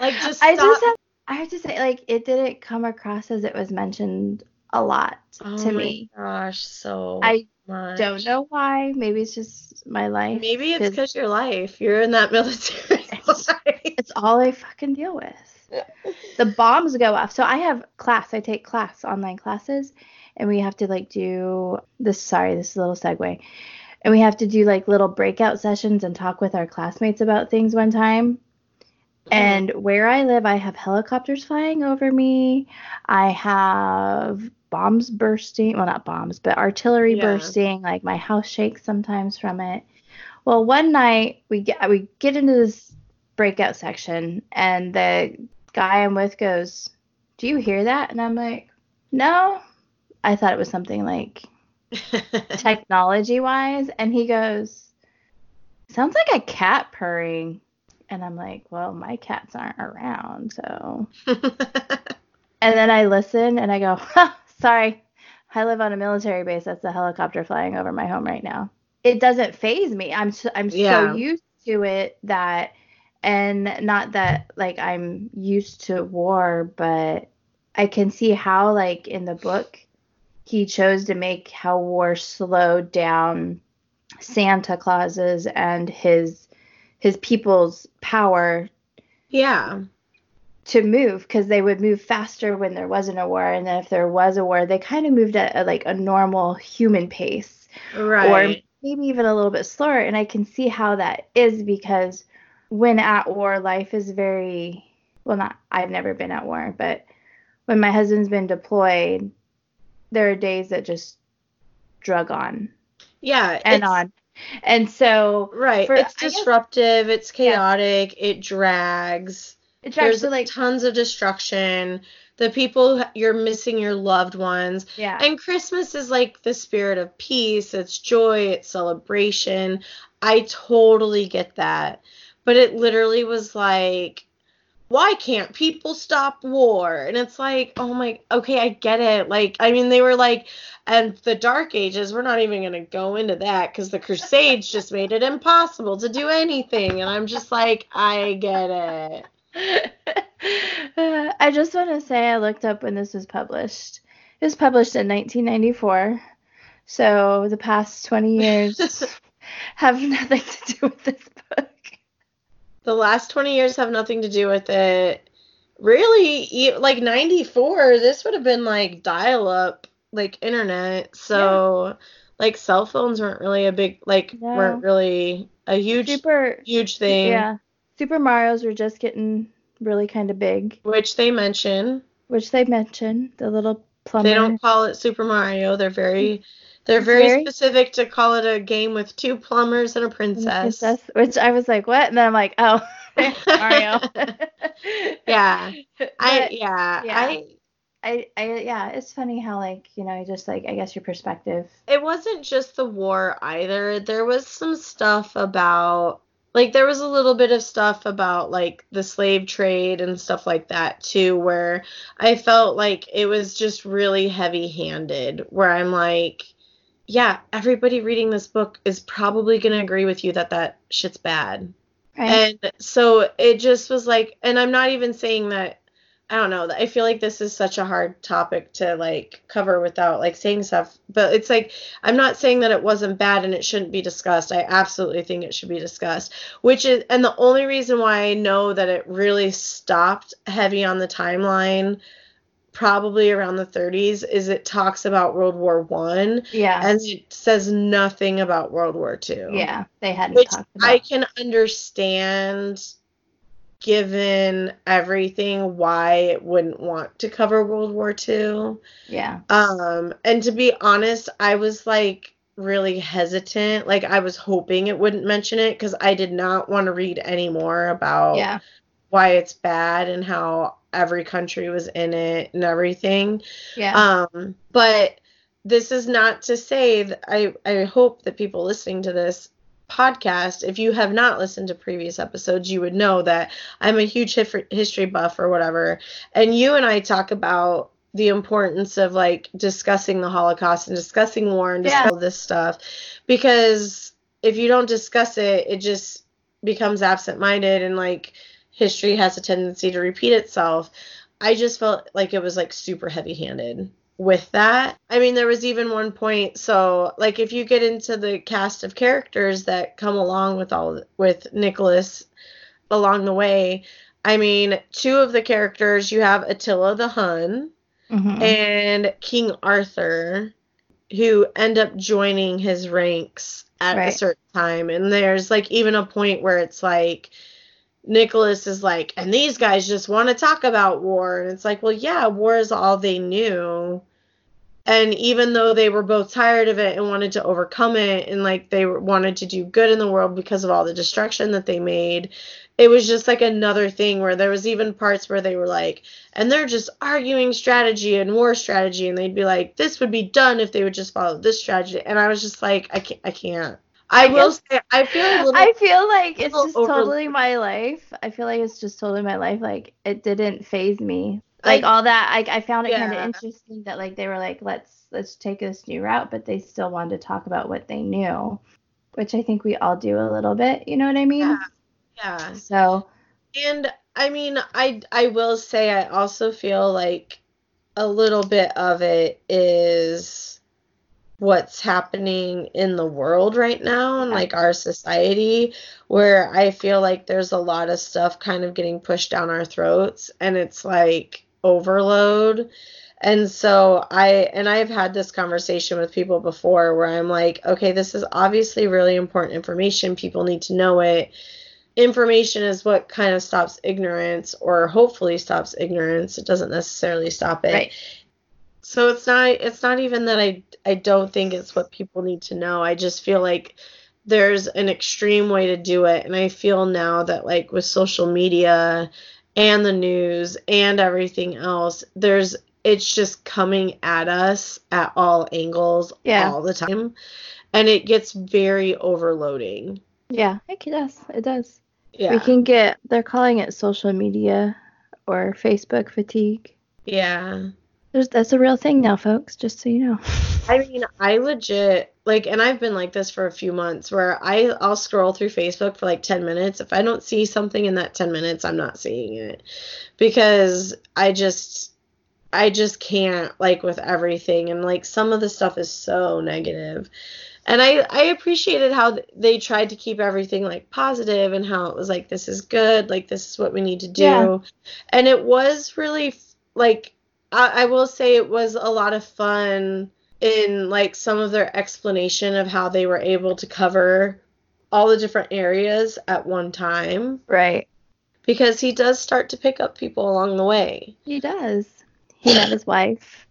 like just I just have, I have to say, like, it didn't come across as it was mentioned a lot oh to my me. gosh so I much. don't know why. Maybe it's just my life. Maybe it's because your life. You're in that military It's- it's all I fucking deal with. The bombs go off. So I have class. I take class, online classes, and we have to like do this. Sorry, this is a little segue. And we have to do like little breakout sessions and talk with our classmates about things one time. And where I live, I have helicopters flying over me. I have bombs bursting. Well, not bombs, but artillery Yeah. bursting. Like my house shakes sometimes from it. Well, one night we get we get into this breakout section, and the guy I'm with goes, "Do you hear that?" And I'm like, "No." I thought it was something like technology wise, and he goes, "Sounds like a cat purring." And I'm like, "Well, my cats aren't around, so." And then I listen and I go, ha, sorry, I live on a military base. That's a helicopter flying over my home right now. It doesn't phase me. I'm so, I'm Yeah. so used to it that, and not that like I'm used to war, but I can see how like in the book he chose to make how war slowed down Santa Claus's and his his people's power yeah. to move because they would move faster when there wasn't a war and then if there was a war they kind of moved at a, like a normal human pace Right. or maybe even a little bit slower and i can see how that is because when at war life is very well not i've never been at war but when my husband's been deployed there are days that just drug on yeah. and on and so Right. for- it's I guess- disruptive. It's Yeah. chaotic. It drags. it's There's actually like tons of destruction. The people you're missing your loved ones. yeah And Christmas is like the spirit of peace, it's joy, it's celebration. I totally get that. But it literally was like, why can't people stop war? And it's like, oh my, okay, I get it. Like, I mean, they were like, and the Dark Ages, we're not even going to go into that because the Crusades just made it impossible to do anything. And I'm just like, I get it. I just want to say I looked up when this was published. It was published in 1994. So the past 20 years have nothing to do with this book. The last 20 years have nothing to do with it. Really, like 94, this would have been like dial up, like internet. So, like, cell phones weren't really a big, like, No. weren't really a huge, Super, huge thing, yeah. Super Mario's were just getting really kind of big. which they mention. which they mention the little plumber. They don't call it Super Mario. They're very mm. They're very, very, specific to call it a game with two plumbers and a princess. princess. Which I was like, what? And then I'm like, oh, Mario. yeah. But, I yeah, yeah. I I, I yeah, it's funny how like, you know, just like I guess your perspective. It wasn't just the war either. There was some stuff about like there was a little bit of stuff about like the slave trade and stuff like that too where I felt like it was just really heavy-handed where I'm like yeah, everybody reading this book is probably going to agree with you that that shit's bad. Right. And so it just was like, and I'm not even saying that, I don't know, I feel like this is such a hard topic to like cover without like saying stuff, but it's like, I'm not saying that it wasn't bad and it shouldn't be discussed. I absolutely think it should be discussed, which is, and the only reason why I know that it really stopped heavy on the timeline probably around the 30s is it talks about World War One. Yeah. And it says nothing about World War Two. Yeah, they hadn't which talked about. I can understand given everything why it wouldn't want to cover World War Two. Yeah. Um and to be honest, I was like really hesitant. Like I was hoping it wouldn't mention it cuz I did not want to read any more about yeah. why it's bad and how every country was in it and everything. Yeah. Um, but this is not to say that I, I hope that people listening to this podcast, if you have not listened to previous episodes, you would know that I'm a huge history buff or whatever. And you and I talk about the importance of like discussing the Holocaust and discussing war and yeah. all this stuff because if you don't discuss it, it just becomes absent minded and like history has a tendency to repeat itself. I just felt like it was like super heavy handed with that. I mean, there was even one point. So, like, if you get into the cast of characters that come along with all with Nicholas along the way, I mean, two of the characters you have Attila the Hun mm-hmm. and King Arthur, who end up joining his ranks at right. a certain time. And there's like even a point where it's like Nicholas is like, and these guys just want to talk about war. And it's like, well, yeah, war is all they knew. And even though they were both tired of it and wanted to overcome it, and like they wanted to do good in the world because of all the destruction that they made, it was just like another thing where there was even parts where they were like, and they're just arguing strategy and war strategy, and they'd be like, this would be done if they would just follow this strategy. And I was just like, I can't, I can't. I, I will say I feel a little I feel like it's just totally my life. I feel like it's just totally my life. Like it didn't phase me. Like I, all that I I found it yeah. kind of interesting that like they were like let's let's take this new route, but they still wanted to talk about what they knew, which I think we all do a little bit. You know what I mean? Yeah. Yeah. So. And I mean, I I will say I also feel like a little bit of it is what's happening in the world right now and like our society where I feel like there's a lot of stuff kind of getting pushed down our throats and it's like overload. And so I and I've had this conversation with people before where I'm like, okay, this is obviously really important information. People need to know it. Information is what kind of stops ignorance or hopefully stops ignorance. It doesn't necessarily stop it. Right so it's not it's not even that I I don't think it's what people need to know. I just feel like there's an extreme way to do it and I feel now that like with social media and the news and everything else there's it's just coming at us at all angles yeah. all the time and it gets very overloading. Yeah, it does. It does. Yeah. We can get they're calling it social media or Facebook fatigue. Yeah. There's, that's a real thing now, folks, just so you know. I mean, I legit like and I've been like this for a few months where I I'll scroll through Facebook for like 10 minutes. If I don't see something in that 10 minutes, I'm not seeing it. Because I just I just can't like with everything and like some of the stuff is so negative. And I I appreciated how they tried to keep everything like positive and how it was like this is good, like this is what we need to do. Yeah. And it was really like I, I will say it was a lot of fun in like some of their explanation of how they were able to cover all the different areas at one time. Right. Because he does start to pick up people along the way. He does. he met his wife.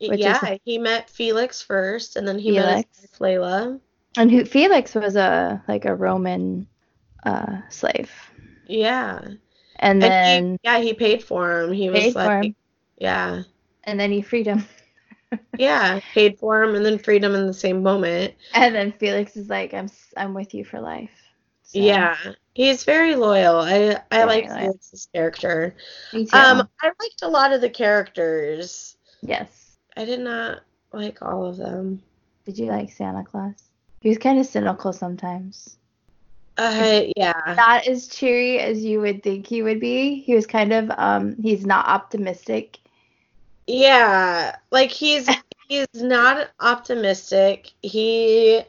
Which is- yeah, he met Felix first, and then he met Felix. his wife, Layla. And who Felix was a like a Roman uh slave. Yeah. And And then he, yeah, he paid for him. He was like. Yeah, And then he freed him. yeah, paid for him and then freed him in the same moment. And then Felix is like, I'm I'm with you for life. So, Yeah, he's very loyal. I I Very like loyal. Felix's character. Me too. Um, I liked a lot of the characters. yes. I did not like all of them. Did you like Santa Claus? He was kind of cynical sometimes. Uh, yeah, Not as cheery as you would think he would be. He was kind of um he's not optimistic. Yeah. Like he's he's not optimistic. He,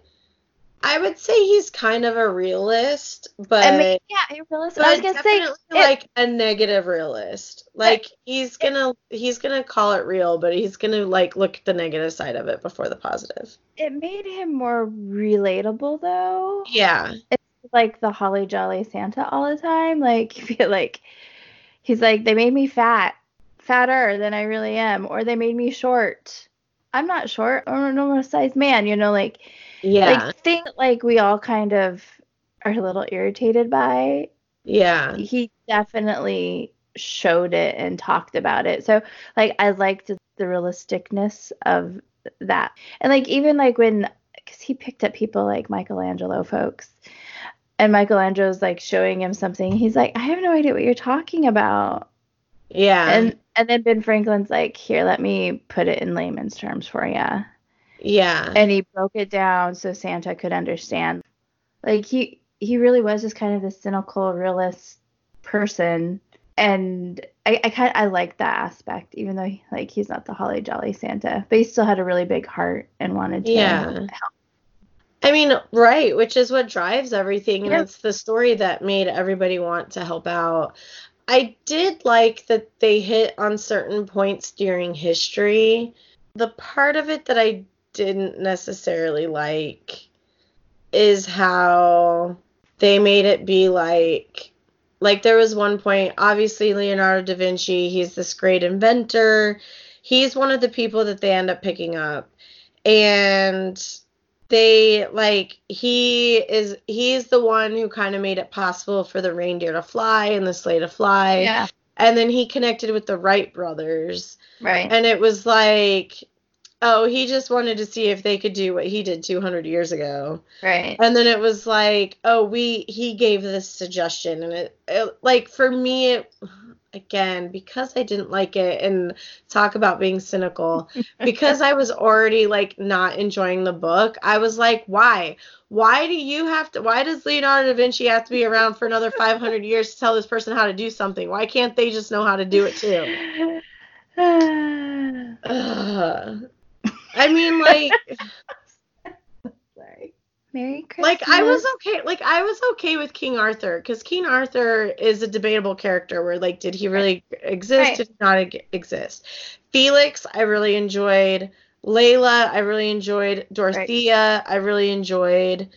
I would say he's kind of a realist, but. I mean, yeah, he realized. I was gonna say definitely it- like a negative realist. Like he's gonna he's gonna call it real, but he's gonna like look at the negative side of it before the positive. it made him more relatable though. Yeah. It's like the holly jolly Santa all the time. Like you feel like he's like they made me fat, fatter than I really am, or they made me short. I'm not short. I'm a normal sized man. You know, like Yeah. like things like we all kind of are a little irritated by. yeah. He definitely showed it and talked about it. So like I liked the realisticness of that, and like even like when because he picked up people like Michelangelo folks. And Michelangelo's like showing him something. He's like, I have no idea what you're talking about. Yeah. And and then Ben Franklin's like, here, let me put it in layman's terms for you. yeah. And he broke it down so Santa could understand. Like he he really was just kind of this cynical, realist person. And I, I kind I like that aspect, even though like he's not the holly jolly Santa, but he still had a really big heart and wanted to Yeah. help. I mean, right, which is what drives everything, and Yeah. it's the story that made everybody want to help out. I did like that they hit on certain points during history. The part of it that I didn't necessarily like is how they made it be like like there was one point obviously Leonardo da Vinci he's this great inventor he's one of the people that they end up picking up and they like he is he's the one who kind of made it possible for the reindeer to fly and the sleigh to fly Yeah. and then he connected with the Wright brothers Right. and it was like oh he just wanted to see if they could do what he did 200 years ago right. and then it was like oh we he gave this suggestion and it, it like for me it again because i didn't like it and talk about being cynical because i was already like not enjoying the book i was like why? Why do you have to why does leonardo da vinci have to be around for another 500 years to tell this person how to do something? Why can't they just know how to do it too? I mean like. Merry Christmas. like I was okay like I was okay with King Arthur because King Arthur is a debatable character where like did he really exist Right. did he not exist? Felix I really enjoyed. Layla I really enjoyed. Dorothea I really enjoyed.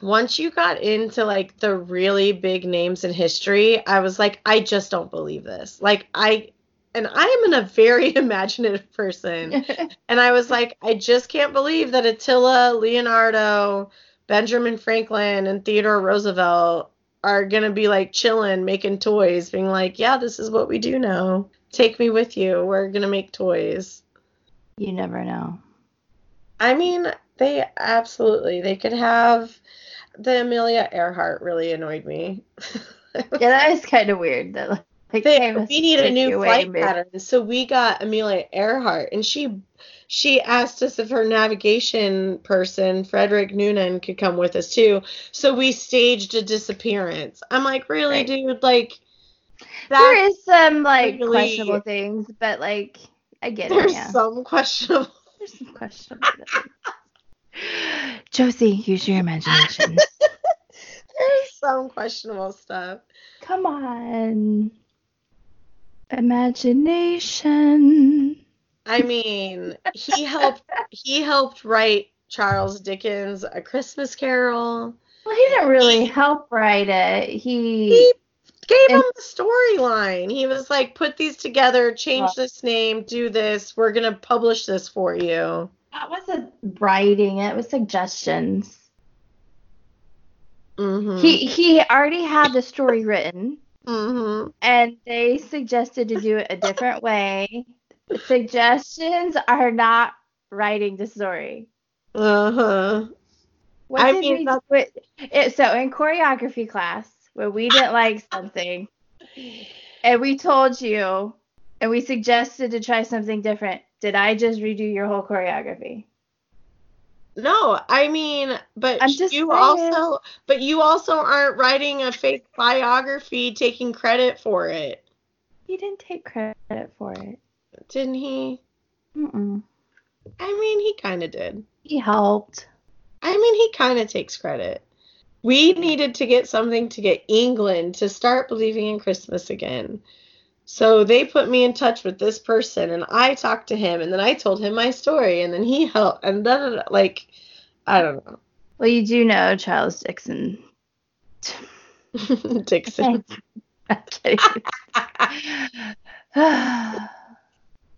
Once you got into like the really big names in history I was like I just don't believe this. Like I and I am a very imaginative person and I was like, I just can't believe that Attila, Leonardo, Benjamin Franklin, and Theodore Roosevelt are gonna be like chilling, making toys, being like, yeah, this is what we do now. Take me with you. We're gonna make toys. you never know. I mean, they absolutely they could have the Amelia Earhart really annoyed me. Yeah, that is kind of weird. That They- we need a new flight mid- pattern. So we got Amelia Earhart, and she she asked us if her navigation person, Frederick Noonan, could come with us too. So we staged a disappearance. I'm like, really, Right. dude? Like There is some like really- questionable things, but like I get it. There's Yeah, some questionable. there's some questionable. Josie, use your imagination. There's some questionable stuff. Come on, imagination. I mean, he helped. He helped write Charles Dickens' A Christmas Carol. Well, he didn't really help write it. He, He gave And- him the storyline. He was like, put these together, change Well- this name, do this. We're gonna publish this for you. That wasn't writing, it was suggestions. Mm-hmm. He he already had the story written mm-hmm. and they suggested to do it a different way. Suggestions are not writing the story. Uh-huh. What I did mean, we that's- what, it, so in choreography class when we didn't like something and we told you and we suggested to try something different, did I just redo your whole choreography? No, I mean, but I'm just you saying. also, but you also aren't writing a fake biography, taking credit for it, He didn't take credit for it. didn't he? Mm-mm. I mean, he kind of did. He helped. I mean, he kind of takes credit. We needed to get something to get England to start believing in Christmas again. So they put me in touch with this person, and I talked to him, and then I told him my story, and then he helped, and then like, I don't know, Well, you do know Charles Dixon. Dixon,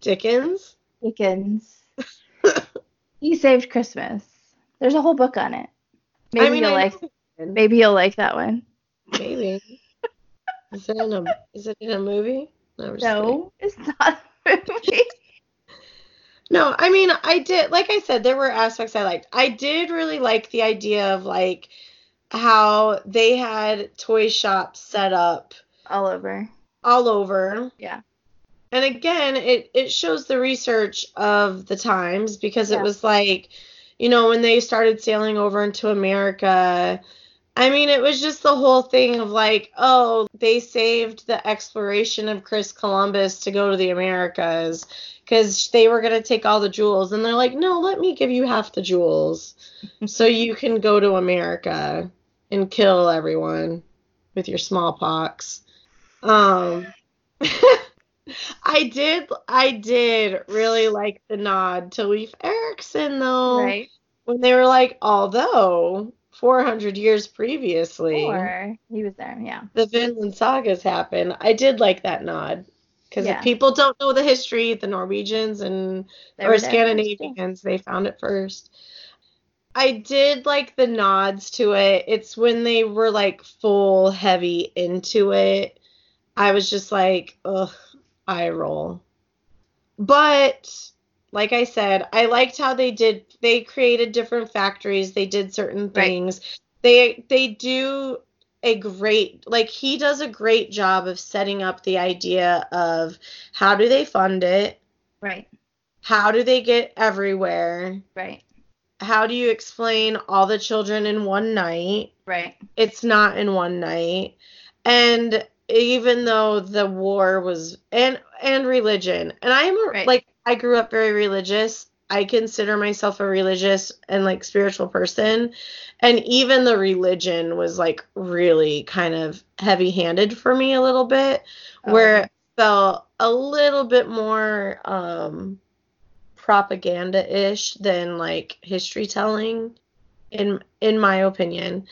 Dickens. Dickens. he saved Christmas. There's a whole book on it. Maybe I mean, you'll I like. Maybe you'll like that one. maybe. Is it in a Is it in a movie? No. No, it's not a movie. No, I mean, I did, like I said, there were aspects I liked. I did really like the idea of like how they had toy shops set up All over. all over. Yeah. And again, it, it shows the research of the times because Yeah. it was like, you know, when they started sailing over into America, I mean, it was just the whole thing of like, oh, they saved the exploration of Chris Columbus to go to the Americas because they were going to take all the jewels. And they're like, no, let me give you half the jewels so you can go to America and kill everyone with your smallpox. Um, I did, I did really like the nod to Leif Erikson though, Right. when they were like, although 400 years previously, Or he was there. Yeah. the Vinland sagas happened. I did like that nod because Yeah. if people don't know the history, the Norwegians and They or. Scandinavians, they found it first. I did like the nods to it. It's when they were like full heavy into it. I was just like, ugh, eye roll. But like I said, I liked how they did they created different factories, they did certain Right. things. They they do a great like he does a great job of setting up the idea of how do they fund it? Right. How do they get everywhere? Right. How do you explain all the children in one night? Right. It's not in one night. And even though the war was and and religion, and I'm a, Right. like I grew up very religious. I consider myself a religious and like spiritual person. And even the religion was like really kind of heavy-handed for me a little bit Oh, where it felt a little bit more um propaganda-ish than like history telling in in my opinion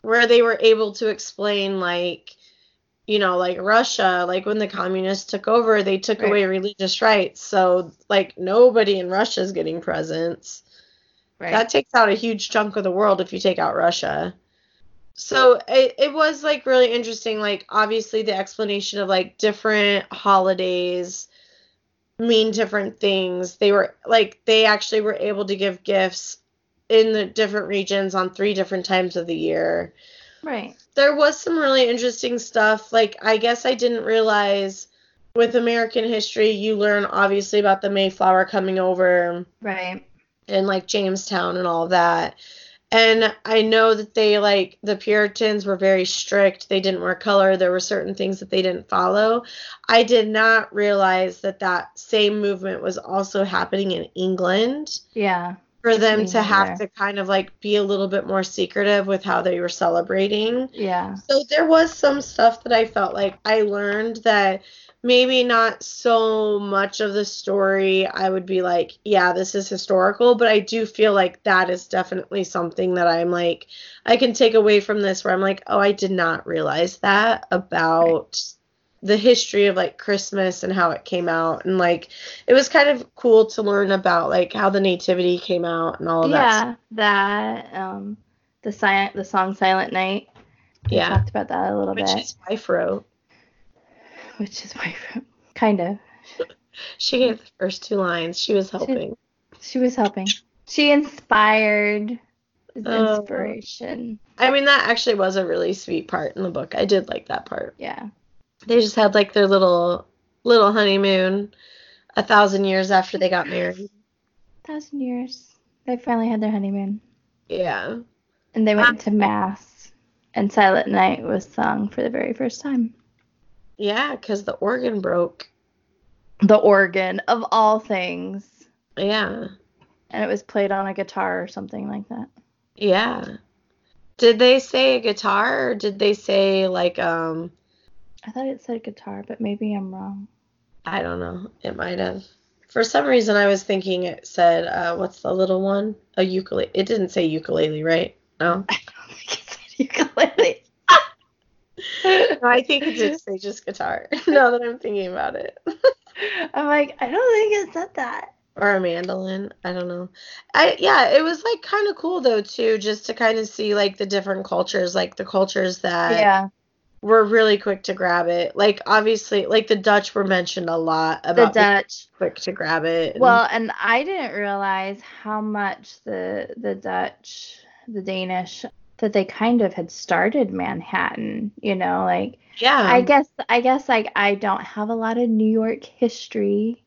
where they were able to explain like you know like Russia like when the communists took over they took Right. away religious rights so like nobody in Russia is getting presents Right. that takes out a huge chunk of the world if you take out Russia. So it, it was like really interesting. Like obviously the explanation of like different holidays mean different things. They were like they actually were able to give gifts in the different regions on three different times of the year. Right. There was some really interesting stuff. Like I guess I didn't realize with American history you learn obviously about the Mayflower coming over Right. and like Jamestown and all that. And I know that they like the Puritans were very strict. They didn't wear color. There were certain things that they didn't follow. I did not realize that that same movement was also happening in England Yeah. For them to have to kind of like be a little bit more secretive with how they were celebrating. Yeah. So there was some stuff that I felt like I learned that maybe not so much of the story I would be like, yeah, this is historical, but I do feel like that is definitely something that I'm like I can take away from this where I'm like, oh, I did not realize that about the history of like Christmas and how it came out and like it was kind of cool to learn about like how the nativity came out and all of yeah, that. Yeah, that um the silent the song Silent Night. We Yeah. talked about that a little which bit. his wife wrote. which is my kind of. She gave the first two lines. She was helping. She was helping. She inspired Oh. inspiration. I mean, that actually was a really sweet part in the book. I did like that part. Yeah. They just had like their little little honeymoon a thousand years after they got married. A Thousand years. They finally had their honeymoon. Yeah. And they went to mass. And Silent Night was sung for the very first time. Yeah, because the organ broke. The organ of all things. Yeah. And it was played on a guitar or something like that. Yeah. Did they say a guitar or did they say like um I thought it said guitar, but maybe I'm wrong. I don't know. It might have. For some reason I was thinking it said uh what's the little one? A ukulele. It didn't say ukulele, right? No. I don't think it said ukulele. no, I think it did say just guitar. now that I'm thinking about it. I'm like, I don't think it said that. or a mandolin. I don't know. I yeah, it was like kind of cool though too, just to kind of see like the different cultures, like the cultures that yeah. Were really quick to grab it. Like obviously, like the Dutch were mentioned a lot The about being Dutch. quick to grab it. and- Well, and I didn't realize how much the the Dutch, the Danish, that they kind of had started Manhattan. You know, like yeah, I guess I guess like I don't have a lot of New York history.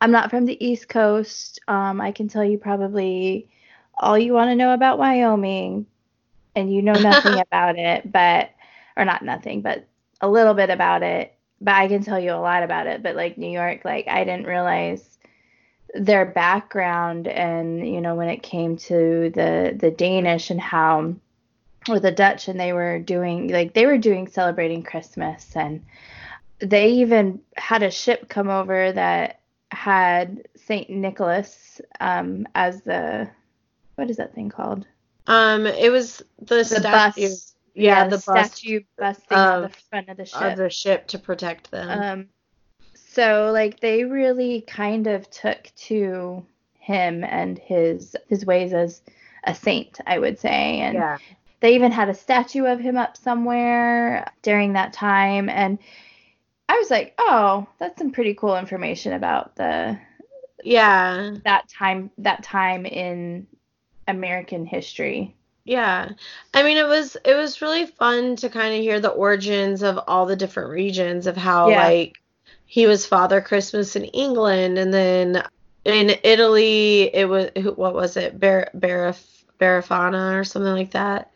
I'm not from the East Coast. Um, I can tell you probably all you want to know about Wyoming, and you know nothing about it, but or not nothing, but a little bit about it. But I can tell you a lot about it. But like New York, like I didn't realize their background, and you know when it came to the the Danish and how or the Dutch and they were doing like they were doing celebrating Christmas and they even had a ship come over that had Saint Nicholas um as the what is that thing called? um, it was the, The statue. bus. Yeah, the, bus statue busting on the of- front of the of ship. the ship to protect them. Um so like they really kind of took to him and his his ways as a saint, I would say. And yeah, They even had a statue of him up somewhere during that time. And I was like, oh, that's some pretty cool information about the yeah. that time that time in American history. Yeah. I mean it was it was really fun to kind of hear the origins of all the different regions of how Yeah. like he was Father Christmas in England and then in Italy it was what was it? Bar Baraf Barafana or something like that.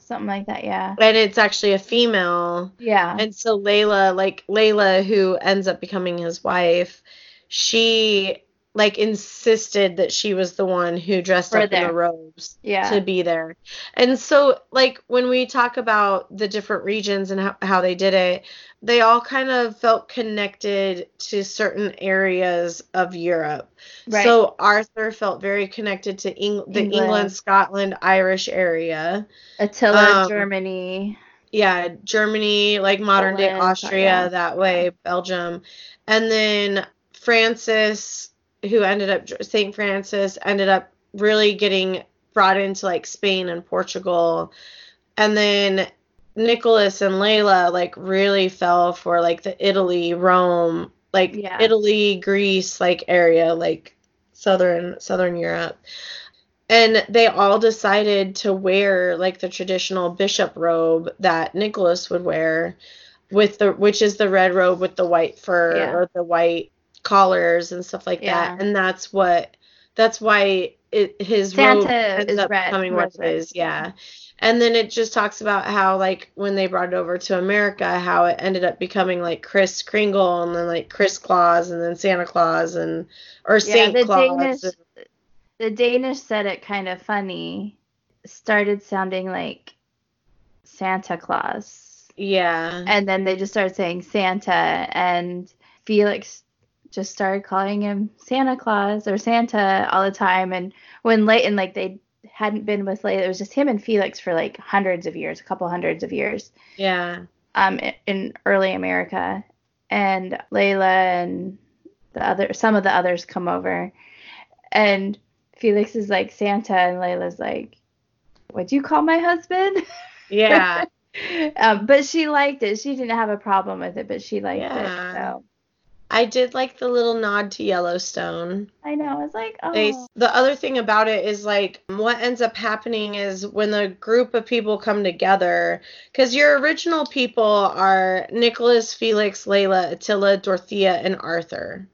Something like that, yeah. And it's actually a female. Yeah. And so Layla, like Layla who ends up becoming his wife, she like insisted that she was the one who dressed For up in the robes yeah. to be there. And so, like, when we talk about the different regions and how, how they did it, they all kind of felt connected to certain areas of Europe. Right. So, Arthur felt very connected to Eng- the England. England, Scotland, Irish area. Attila, um, Germany. Yeah, Germany, like modern day Poland, Austria, yeah. that way, Belgium. And then Francis, who ended up, St. Francis, ended up really getting brought into like Spain and Portugal. And then Nicholas and Layla, like, really fell for like the Italy, Rome, like Yeah. Italy, Greece, like area, like southern southern Europe. And they all decided to wear like the traditional bishop robe that Nicholas would wear with the which is the red robe with the white fur Yeah. or the white collars and stuff like Yeah. that. And that's what that's why it his Santa robe ends is up red- becoming red what it is. Yeah. And then it just talks about how like when they brought it over to America, how it ended up becoming like Kris Kringle and then like Chris Claus and then Santa Claus and or Yeah, Saint the Claus. Danish the Danish said it kind of funny. Started sounding like Santa Claus. Yeah. and then they just started saying Santa and Felix just started calling him Santa Claus or Santa all the time. And when Leighton, like they hadn't been with Layla, it was just him and Felix for like hundreds of years, a couple hundreds of years. Yeah. Um, in early America, and Layla and the other, some of the others come over, and Felix is like Santa, and Layla's like, "What do you call my husband?" Yeah. um, but she liked it. She didn't have a problem with it, but she liked Yeah. it. So I did like the little nod to Yellowstone. I know. I was like, oh, They, the other thing about it is like what ends up happening is when the group of people come together, because your original people are Nicholas, Felix, Layla, Attila, Dorothea, and Arthur.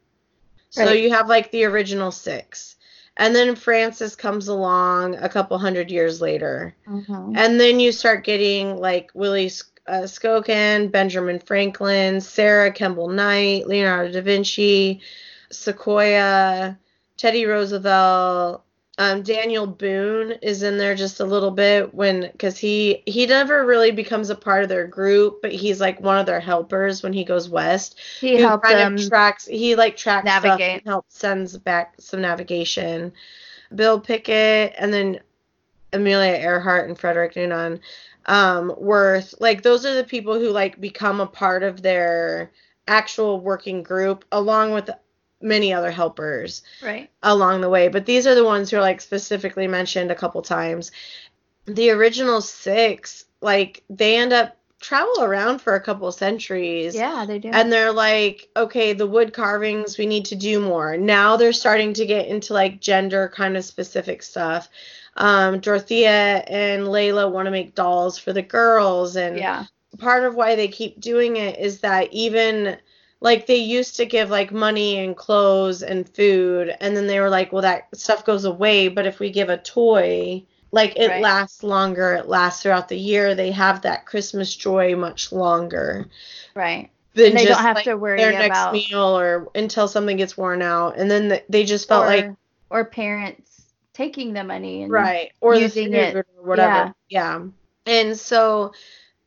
So Right. you have like the original six. And then Francis comes along a couple hundred years later. Mhm. And then you start getting like Willie uh, Skokan, Benjamin Franklin, Sarah Kemble Knight, Leonardo da Vinci, Sequoyah, Teddy Roosevelt, um, Daniel Boone is in there just a little bit when because he he never really becomes a part of their group, but he's like one of their helpers when he goes west. he kind them. tracks he like tracks stuff navigate. and helps sends back some navigation. Bill Pickett and then Amelia Earhart and Frederick Noonan um Worth like those are the people who like become a part of their actual working group along with many other helpers right. along the way but these are the ones who are like specifically mentioned a couple times the original six like they end up travel around for a couple centuries Yeah, they do. and they're like, okay, the wood carvings, we need to do more. Now they're starting to get into like gender kind of specific stuff. Um, Dorothea and Layla want to make dolls for the girls, and yeah. part of why they keep doing it is that even like they used to give like money and clothes and food, and then they were like, well, that stuff goes away, but if we give a toy, like it Right. lasts longer, it lasts throughout the year. They have that Christmas joy much longer Right. than And they just don't have like, to worry their next about meal or until something gets worn out and then th- they just felt or, like or parents taking the money and right or using it. or whatever yeah. and so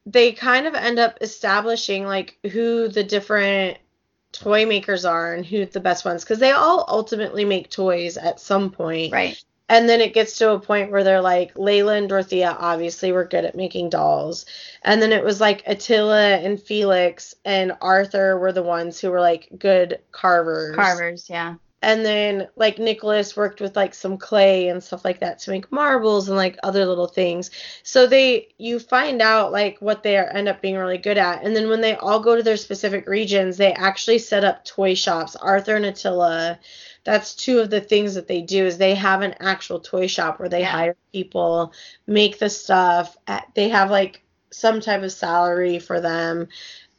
they kind of end up establishing like who the different toy makers are and who the best ones because they all ultimately make toys at some point right. and then it gets to a point where they're like Layla and Dorothea obviously were good at making dolls. And then it was like Attila and Felix and Arthur were the ones who were like good carvers. Carvers, yeah. And then like Nicholas worked with like some clay and stuff like that to make marbles and like other little things. So they you find out like what they are, end up being really good at. And then when they all go to their specific regions, they actually set up toy shops. Arthur and Attila that's two of the things that they do is they have an actual toy shop where they Yeah. hire people make the stuff they have like some type of salary for them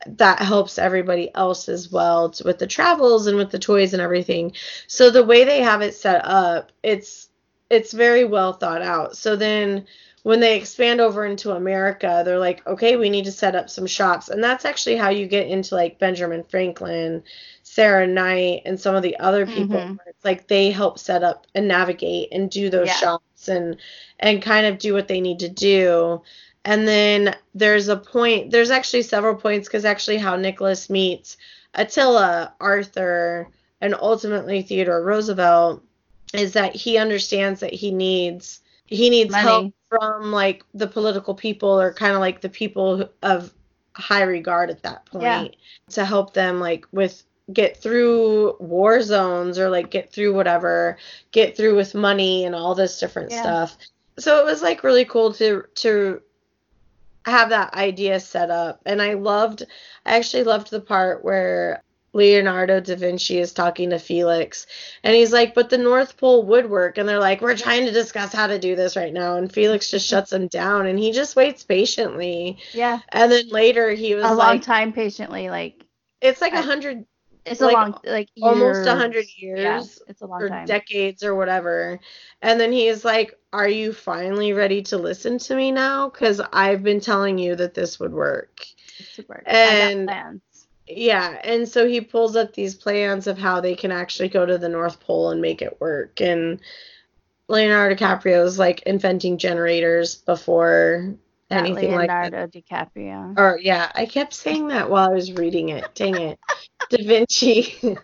that helps everybody else as well with the travels and with the toys and everything. So the way they have it set up it's it's very well thought out. So then when they expand over into america they're like okay we need to set up some shops. And that's actually how you get into like benjamin franklin sarah knight and some of the other people. Mhm. where it's like they help set up and navigate and do those Yeah. shops and and kind of do what they need to do and then there's a point there's actually several points because actually how nicholas meets attila arthur and ultimately theodore roosevelt is that he understands that he needs he needs Money. help from like the political people or kind of like the people of high regard at that point Yeah. to help them like with get through war zones or like get through whatever get through with money and all this different Yeah. stuff so it was like really cool to to have that idea set up and i loved i actually loved the part where leonardo da vinci is talking to felix and he's like but the north pole would work and they're like we're trying to discuss how to do this right now and felix just mm-hmm. shuts him down and he just waits patiently Yeah. and then later he was A long time patiently, like it's like a hundred it's Like, a long like almost a hundred years Yeah, it's a long or time. decades or whatever. And then he is like, Are you finally ready to listen to me now? Because I've been telling you that this would work. Super. and- plans. Yeah. And so he pulls up these plans of how they can actually go to the North Pole and make it work. And Leonardo DiCaprio is like inventing generators before Not anything like that. Leonardo DiCaprio. Or yeah, I kept saying that while I was reading it. Dang it. Da Vinci.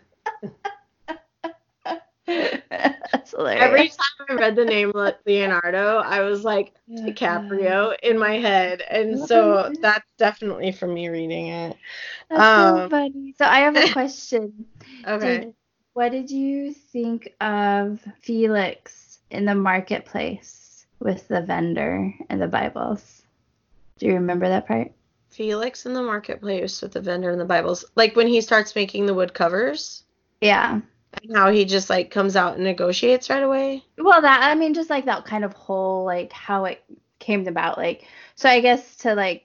That's hilarious. Every time I read the name Leonardo, I was like DiCaprio in my head, and so that's definitely for me reading it. That's so Um, funny. So I have a question. Okay. Did- what did you think of Felix in the marketplace with the vendor and the Bibles? Do you remember that part? Felix in the marketplace with the vendor and the Bibles, like when he starts making the wood covers, Yeah. and how he just like comes out and negotiates right away. Well, that I mean, just like that kind of whole like how it came about. Like, so I guess to like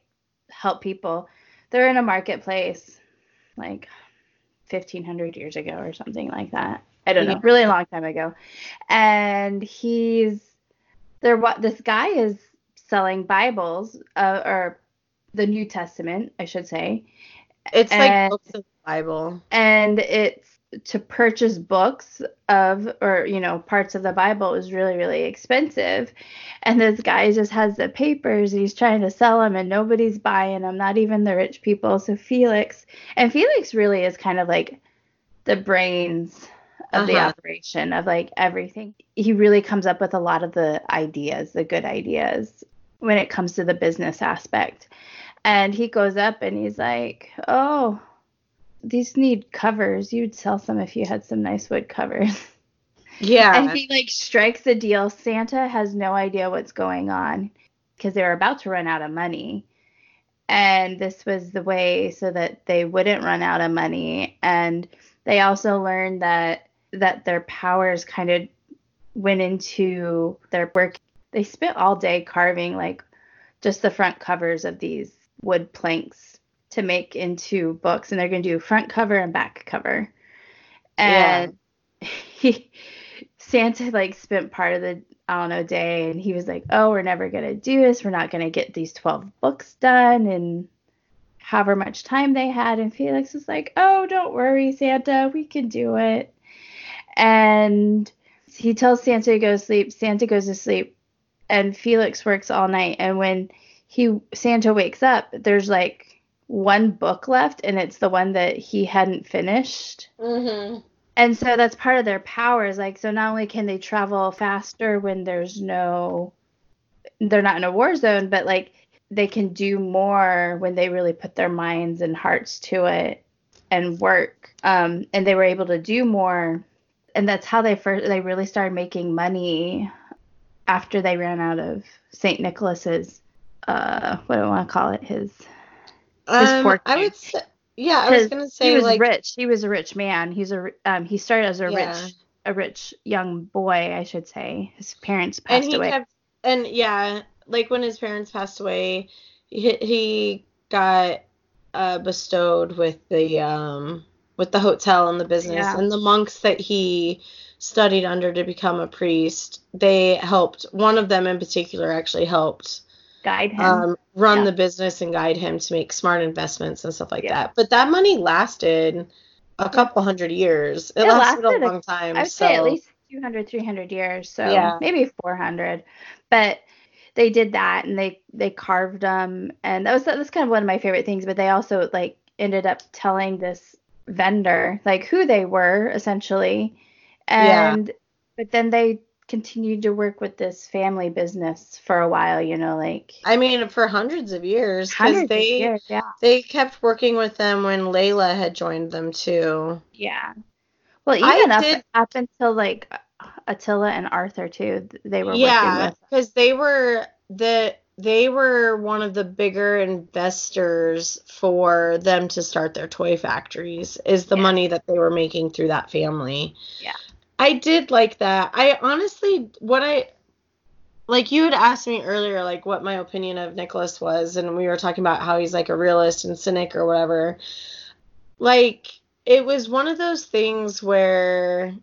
help people, they're in a marketplace, like 1500 years ago or something like that. I don't know, really long time ago. And he's there. What this guy is selling Bibles, uh, or the New Testament, I should say, It's like books of the Bible. and it's to purchase books of or you know parts of the bible is really really expensive. And this guy just has the papers and he's trying to sell them and nobody's buying them not even the rich people. So felix and felix really is kind of like the brains of the Uh-huh. operation of like everything. He really comes up with a lot of the ideas the good ideas when it comes to the business aspect and he goes up and he's like oh these need covers. You'd sell some if you had some nice wood covers. Yeah. And he like strikes a deal. Santa has no idea what's going on because they were about to run out of money. And this was the way so that they wouldn't run out of money. And they also learned that that their powers kind of went into their work. They spent all day carving like just the front covers of these wood planks to make into books and they're going to do front cover and back cover. And he Santa like spent part of the I don't know day and he was like, "Oh, we're never going to do this. We're not going to get these 12 books done and however much time they had and Felix was like, "Oh, don't worry, Santa. We can do it." And he tells Santa to go to sleep. Santa goes to sleep and Felix works all night and when he Santa wakes up, there's like one book left and it's the one that he hadn't finished. Mm-hmm. And so that's part of their powers. Like, so not only can they travel faster when there's no, they're not in a war zone, but like they can do more when they really put their minds and hearts to it and work. Um, and they were able to do more. And that's how they first, they really started making money after they ran out of St. Nicholas's, uh, what do I want to call it? His, Um, fortune. I would say, yeah, I was gonna say he was like, rich. He was a rich man. He's a, um, he started as a Yeah. rich a rich young boy, I should say. His parents and passed he away. kept, and yeah, like when his parents passed away, he, he got uh, bestowed with the um with the hotel and the business Yeah. and the monks that he studied under to become a priest. They helped. One of them in particular actually helped Guide him. um, run Yeah. the business and guide him to make smart investments and stuff like Yeah. that. But that money lasted a couple hundred years. It, It lasted, lasted a long time. I would so say at least 200, 300 years. So Yeah. maybe 400. But they did that and they they carved them and that was that's kind of one of my favorite things. But they also like ended up telling this vendor like who they were essentially, Yeah. and but then they continued to work with this family business for a while. You know, like I mean, for hundreds of years, of they years. Yeah. they kept working with them when Layla had joined them too. Yeah. Well, I even up did- up until like Attila and Arthur too, they were Yeah, because they were the they were one of the bigger investors for them to start their toy factories. Is the Yeah. money that they were making through that family. Yeah. I did like that. I honestly, what I like, you had asked me earlier, like, what my opinion of Nicholas was, and we were talking about how he's like a realist and cynic or whatever. Like, it was one of those things where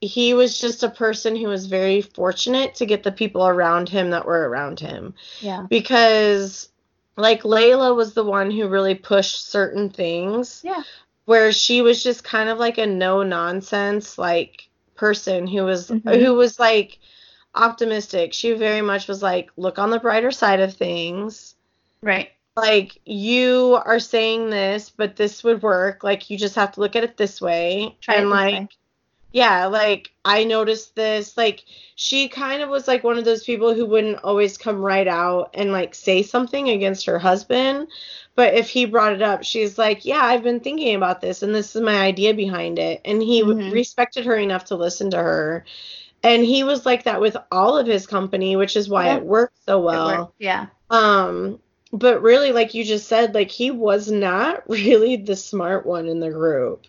he was just a person who was very fortunate to get the people around him that were around him Yeah. because like Layla was the one who really pushed certain things Yeah. Where she was just kind of like a no nonsense like person who was Mhm. who was like optimistic she very much was like look on the brighter side of things Right. like you are saying this, but this would work. Like you just have to look at it this way. Try and like way. Yeah, like I noticed this. Like she kind of was like one of those people who wouldn't always come right out and like say something against her husband. But if he brought it up, she's like, "Yeah, I've been thinking about this and this is my idea behind it." And he w Mhm. respected her enough to listen to her. And he was like that with all of his company, which is why Yeah. it worked so well. worked. Yeah. Um, but really, like you just said, like he was not really the smart one in the group.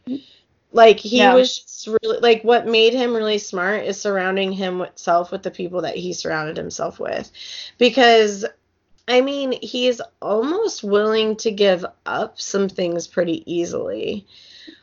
Like he No. was just really like what made him really smart is surrounding himself with the people that he surrounded himself with. Because I mean, he's almost willing to give up some things pretty easily.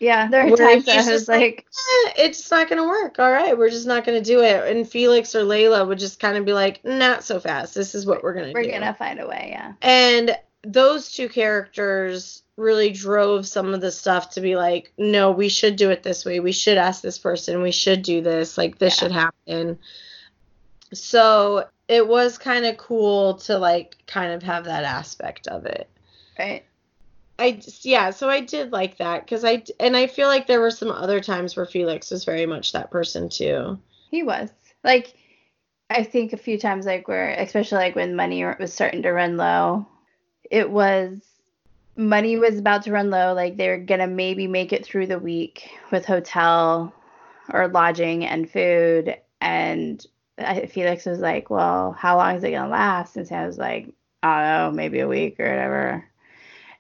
Yeah. There are times that he's was like, like, Eh, it's not gonna work. All right, we're just not gonna do it. And Felix or Layla would just kind of be like, not so fast. This is what we're gonna we're do. gonna find a way. Yeah. And those two characters really drove some of the stuff to be like, no, we should do it this way. We should ask this person. We should do this. Like, this Yeah. should happen. So it was kind of cool to like kind of have that aspect of it. Right. I just- yeah, so I did like that because I and I feel like there were some other times where Felix was very much that person too. He was like, I think a few times like where, especially like when money was starting to run low, it was money was about to run low. Like they were gonna maybe make it through the week with hotel or lodging and food, and I, Felix was like, "Well, how long is it gonna last?" And Sam was like, "I don't know, maybe a week or whatever."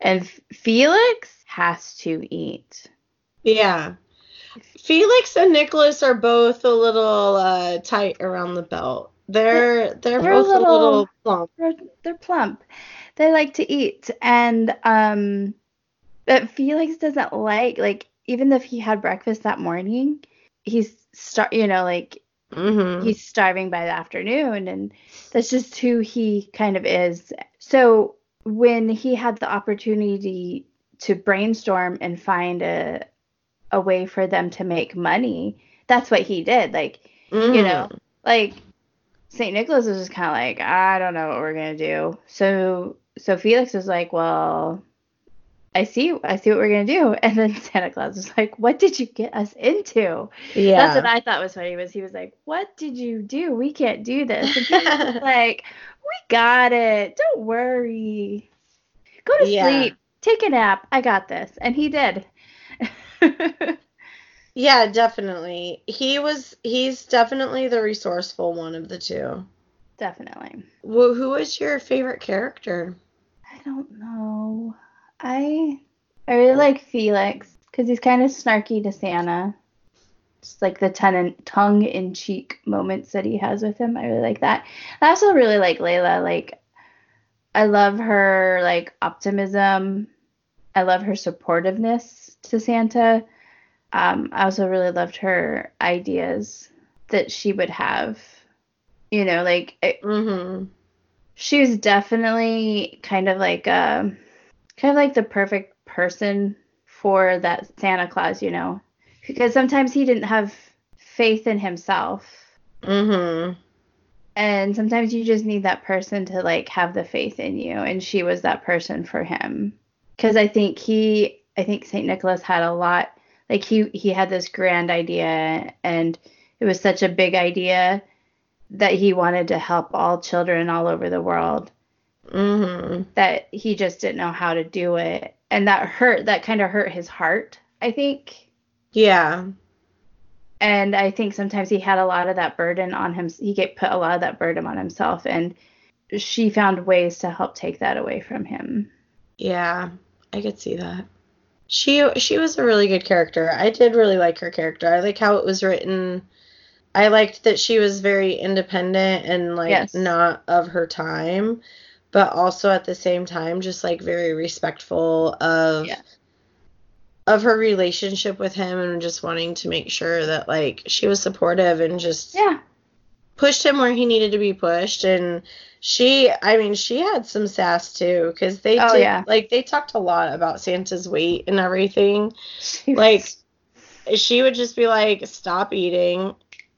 And F- Felix has to eat. Yeah. Felix and Nicholas are both a little uh, tight around the belt. They're they're, They're both a little, little- plump. they're, they're plump. They like to eat, and um, but Felix doesn't like like even if he had breakfast that morning, he's star you know like Mm-hmm. he's starving by the afternoon, and that's just who he kind of is. So when he had the opportunity to brainstorm and find a a way for them to make money, that's what he did. Like Mm-hmm. you know, like St. Nicholas was just kind of like, I don't know what we're gonna do. So so Felix was like, well, I see, I see what we're gonna do. And then Santa Claus was like, what did you get us into? yeah. That's what I thought was funny. Was he was like, what did you do? We can't do this. And Felix was like, we got it. Don't worry. Go to Yeah. sleep. Take a nap. I got this. And he did. yeah, definitely. He was he's definitely the resourceful one of the two. Definitely. Well, who was your favorite character? I don't know. I I really like Felix because he's kind of snarky to Santa. Just like the ton tongue in cheek moments that he has with him. I really like that. I also really like Layla. Like I love her like optimism. I love her supportiveness to Santa. Um, I also really loved her ideas that she would have. You know, like it, Mm-hmm. She was definitely kind of like a kind of like the perfect person for that Santa Claus, you know, because sometimes he didn't have faith in himself, Mm-hmm. and sometimes you just need that person to like have the faith in you, and she was that person for him. Because I think he, I think Saint Nicholas had a lot, like he he had this grand idea, and it was such a big idea that he wanted to help all children all over the world Mm-hmm. that he just didn't know how to do it and that hurt that kind of hurt his heart i think Yeah. and i think sometimes he had a lot of that burden on him he get put a lot of that burden on himself and she found ways to help take that away from him Yeah. I could see that. She she was a really good character. I did really like her character. I like how it was written. I liked that she was very independent and like Yes. not of her time, but also at the same time just like very respectful of Yeah. of her relationship with him and just wanting to make sure that like she was supportive and just yeah pushed him where he needed to be pushed and she i mean she had some sass too because they Oh, did yeah. like they talked a lot about santa's weight and everything like she would just be like stop eating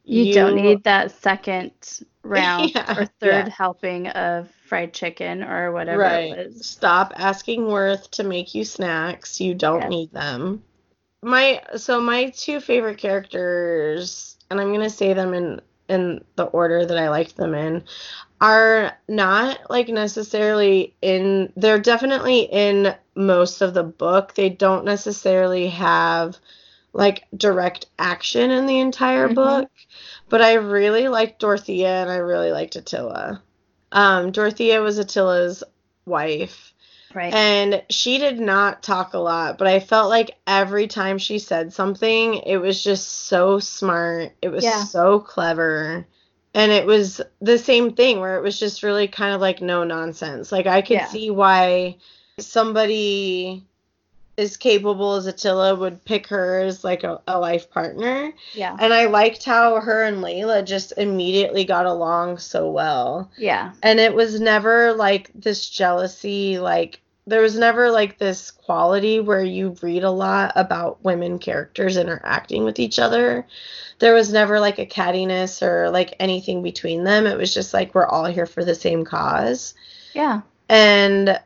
you, don't need that second round Yeah, or third yeah. helping of fried chicken or whatever right. it was. Stop asking Worth to make you snacks. You don't Yes. need them. My so my two favorite characters, and I'm gonna say them in in the order that I liked them in, are not like necessarily in. They're definitely in most of the book. They don't necessarily have like direct action in the entire Mhm. book, but I really liked Dorothea and I really liked Attila. Um, Dorothea was Attila's wife, Right. and she did not talk a lot, but I felt like every time she said something, it was just so smart. It was Yeah. so clever. And it was the same thing where it was just really kind of like no nonsense. Like I could Yeah. see why somebody as capable as Attila would pick her as like a, a life partner. yeah. And I liked how her and Layla just immediately got along so well Yeah. and it was never like this jealousy like there was never like this quality where you read a lot about women characters interacting with each other there was never like a cattiness or like anything between them it was just like we're all here for the same cause Yeah. and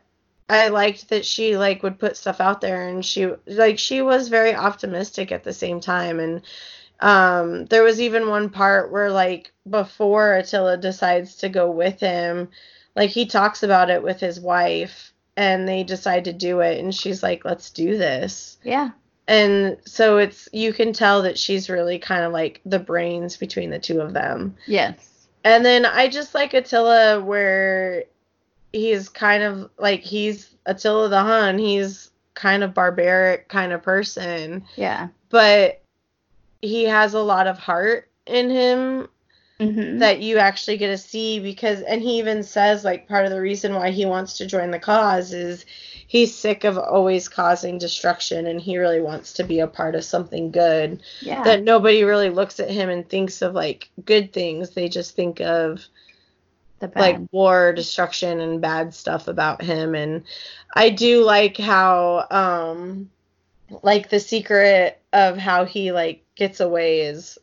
I liked that she like would put stuff out there and she like she was very optimistic at the same time and um there was even one part where like before Attila decides to go with him like he talks about it with his wife and they decide to do it and she's like let's do this Yeah. and so it's you can tell that she's really kind of like the brains between the two of them Yes. and then I just like Attila where he's kind of like he's Attila the Hun. He's kind of barbaric kind of person, Yeah. but he has a lot of heart in him hmm that you actually get to see because and he even says like part of the reason why he wants to join the cause is he's sick of always causing destruction and he really wants to be a part of something good yeah. that nobody really looks at him and thinks of like good things they just think of. Like war destruction and bad stuff about him and i do like how um like the secret of how he like gets away is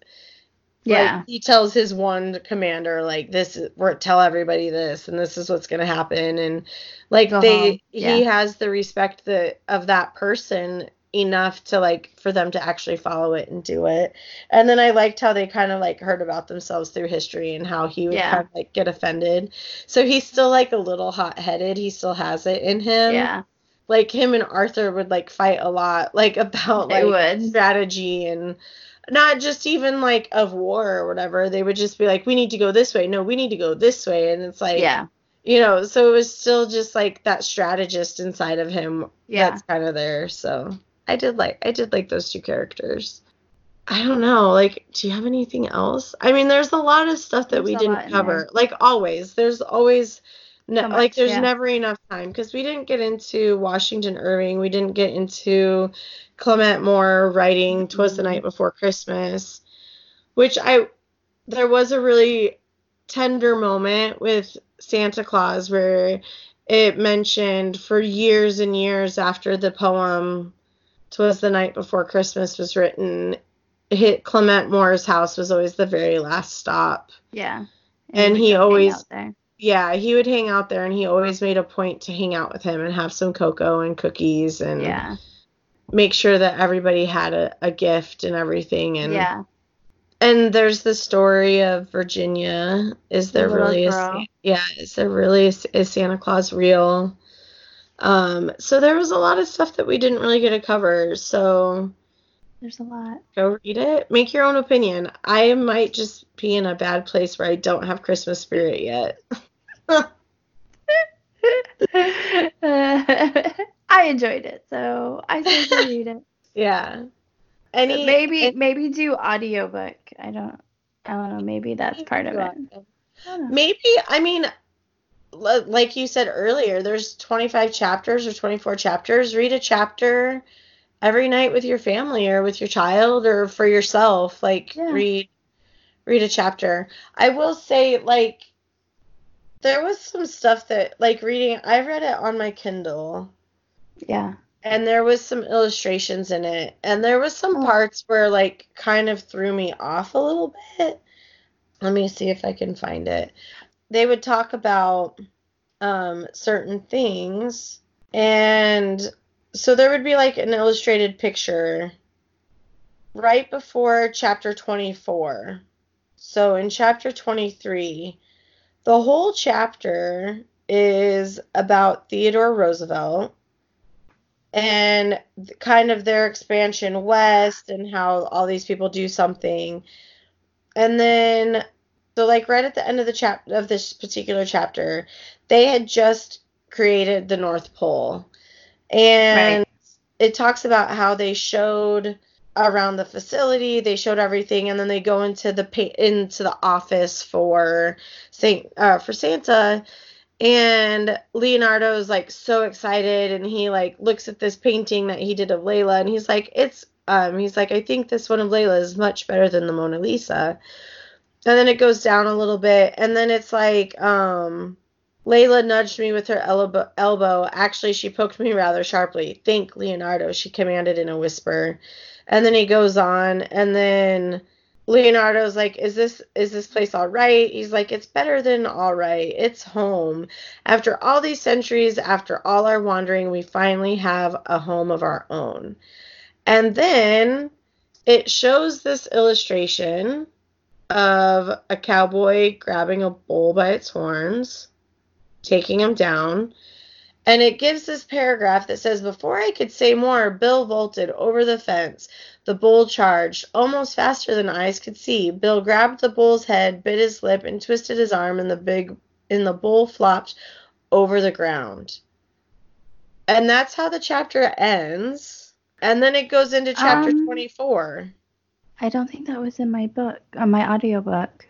yeah. like, he tells his one commander like this is we're tell everybody this and this is what's going to happen and like Go they. Yeah. he has the respect that of that person enough to like for them to actually follow it and do it and then i liked how they kind of like heard about themselves through history and how he would Yeah. kind of like get offended so he's still like a little hot-headed he still has it in him yeah. like him and arthur would like fight a lot like about They like would. strategy and not just even like of war or whatever. They would just be like, we need to go this way. No, we need to go this way. And it's like, yeah. you know, so it was still just like that strategist inside of him Yeah. that's kind of there. So I did like, I did like those two characters. I don't know. Like, do you have anything else? I mean, there's a lot of stuff that There's we didn't cover. there. Like always, there's always no, So like there's yeah. never enough time because we didn't get into Washington Irving. We didn't get into Clement Moore writing "Twas the Mhm. Night Before Christmas," which I there was a really tender moment with Santa Claus where it mentioned for years and years after the poem "Twas the Night Before Christmas" was written, hit Clement Moore's house was always the very last stop. Yeah. And we he always- Yeah, he would hang out there and he always made a point to hang out with him and have some cocoa and cookies and Yeah. make sure that everybody had a, a gift and everything and yeah. and there's the story of Virginia. Is there little really a girl. Yeah, is there really a, is Santa Claus real? Um so there was a lot of stuff that we didn't really get to cover. So There's a lot. go read it. Make your own opinion. I might just be in a bad place where I don't have Christmas spirit yet. I enjoyed it, so I go read it. Yeah. Any maybe any- maybe do audiobook. I don't I don't know, maybe that's part of it. I. Maybe I mean like you said earlier, there's 25 chapters or 24 chapters. Read a chapter every night with your family or with your child or for yourself. Like Yeah. read read a chapter. I will say like there was some stuff that like reading I read it on my Kindle Yeah. and there was some illustrations in it and there was some Oh. parts where like kind of threw me off a little bit let me see if i can find it they would talk about um, certain things. And so there would be like an illustrated picture right before chapter 24. So in chapter 23, the whole chapter is about Theodore Roosevelt and kind of their expansion west and how all these people do something. And then so like right at the end of the chapter of this particular chapter, they had just created the North Pole. And right. it talks about how they showed around the facility, they showed everything and then they go into the into the office for Saint uh, for Santa and Leonardo's like so excited and he like looks at this painting that he did of Layla and he's like it's um he's like I think this one of Layla is much better than the Mona Lisa. And then it goes down a little bit and then it's like um Layla nudged me with her elbow, elbow. Actually, she poked me rather sharply. Think, Leonardo, she commanded in a whisper. And then he goes on and then Leonardo's like, "Is this is this place all right?" He's like, "It's better than all right. It's home. After all these centuries, after all our wandering, we finally have a home of our own." And then it shows this illustration of a cowboy grabbing a bull by its horns, taking him down, and it gives this paragraph that says, Before I could say more, Bill vaulted over the fence. The bull charged, almost faster than eyes could see. Bill grabbed the bull's head, bit his lip, and twisted his arm, and the big and the bull flopped over the ground. And that's how the chapter ends. And then it goes into chapter um, 24. I don't think that was in my book, on uh, my audiobook.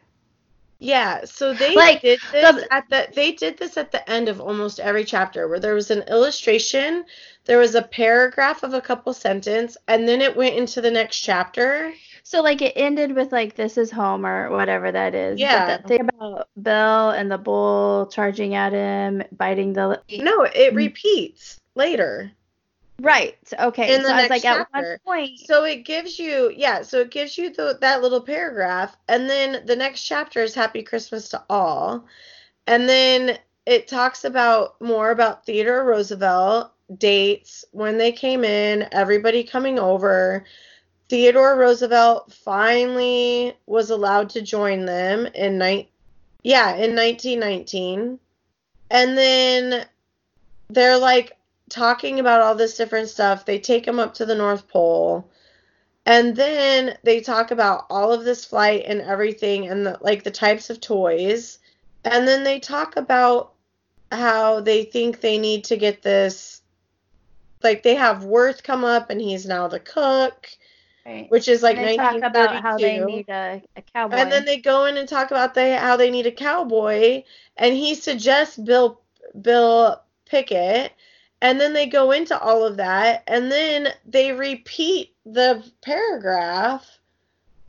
Yeah, so they like, did this the, at the they did this at the end of almost every chapter where there was an illustration, there was a paragraph of a couple sentence, and then it went into the next chapter. So like it ended with like this is home or whatever that is. Yeah. But the thing about Bill and the bull charging at him, biting the No, it repeats later. Right. Okay. In the so next like chapter. point. So it gives you yeah, so it gives you the, that little paragraph and then the next chapter is Happy Christmas to All. And then it talks about more about Theodore Roosevelt, dates, when they came in, everybody coming over. Theodore Roosevelt finally was allowed to join them in night yeah, in 1919. And then they're like talking about all this different stuff. They take him up to the North Pole. And then they talk about all of this flight and everything and the, like the types of toys. And then they talk about how they think they need to get this like they have Worth come up and he's now the cook. Right. Which is like they talk about how they need a, a, cowboy. And then they go in and talk about they how they need a cowboy and he suggests Bill Bill Pickett and then they go into all of that and then they repeat the paragraph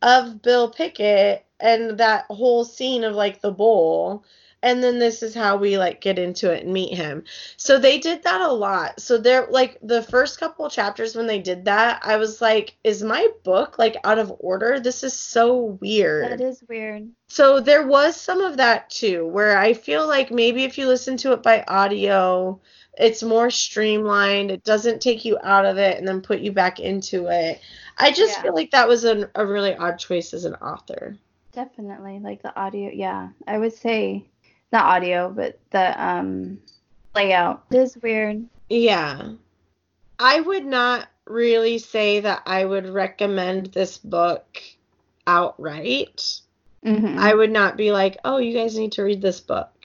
of Bill Pickett and that whole scene of like the bowl and then this is how we like get into it and meet him. So they did that a lot. So they're like the first couple chapters when they did that, I was like, is my book like out of order? This is so weird. That is weird. So there was some of that too, where I feel like maybe if you listen to it by audio, it's more streamlined. It doesn't take you out of it and then put you back into it. I just yeah. feel like that was an, a really odd choice as an author. Definitely, like the audio. Yeah, I would say not audio, but the um layout is weird. Yeah, I would not really say that I would recommend this book outright. Mm-hmm. I would not be like, oh, you guys need to read this book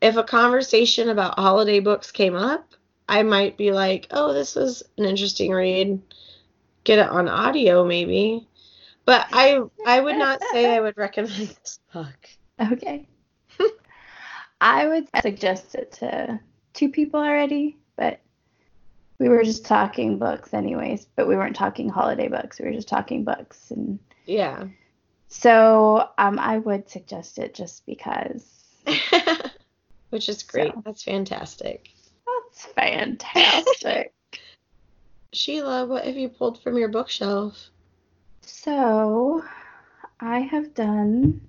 if a conversation about holiday books came up, I might be like, oh, this was an interesting read. Get it on audio, maybe. But I I would not say I would recommend this book. Okay. I would suggest it to two people already, but we were just talking books anyways, but we weren't talking holiday books. We were just talking books and Yeah. So um I would suggest it just because which is great. So, That's fantastic. That's fantastic. Sheila, what have you pulled from your bookshelf? So, I have done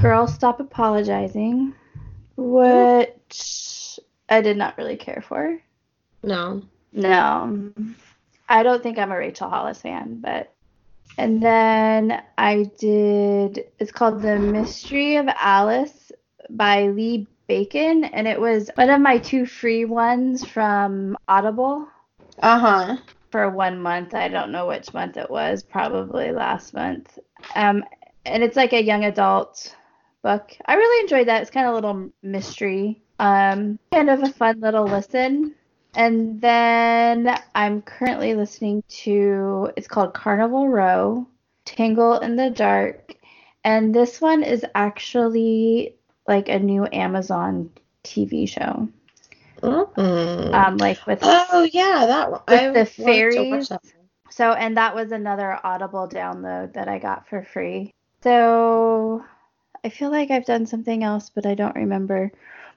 Girl Stop Apologizing, which I did not really care for. No. No. I don't think I'm a Rachel Hollis fan, but and then I did it's called The Mystery of Alice by Lee Bacon and it was one of my two free ones from Audible Uh-huh. for one month. I don't know which month it was, probably last month. Um and it's like a young adult book. I really enjoyed that. It's kind of a little mystery. Um kind of a fun little listen. And then I'm currently listening to it's called Carnival Row, Tangle in the Dark. And this one is actually like a new Amazon TV show. Mm. Um like with oh yeah, that one. with I the wanted to watch fairies. So, and that was another Audible download that I got for free. So, I feel like I've done something else, but I don't remember.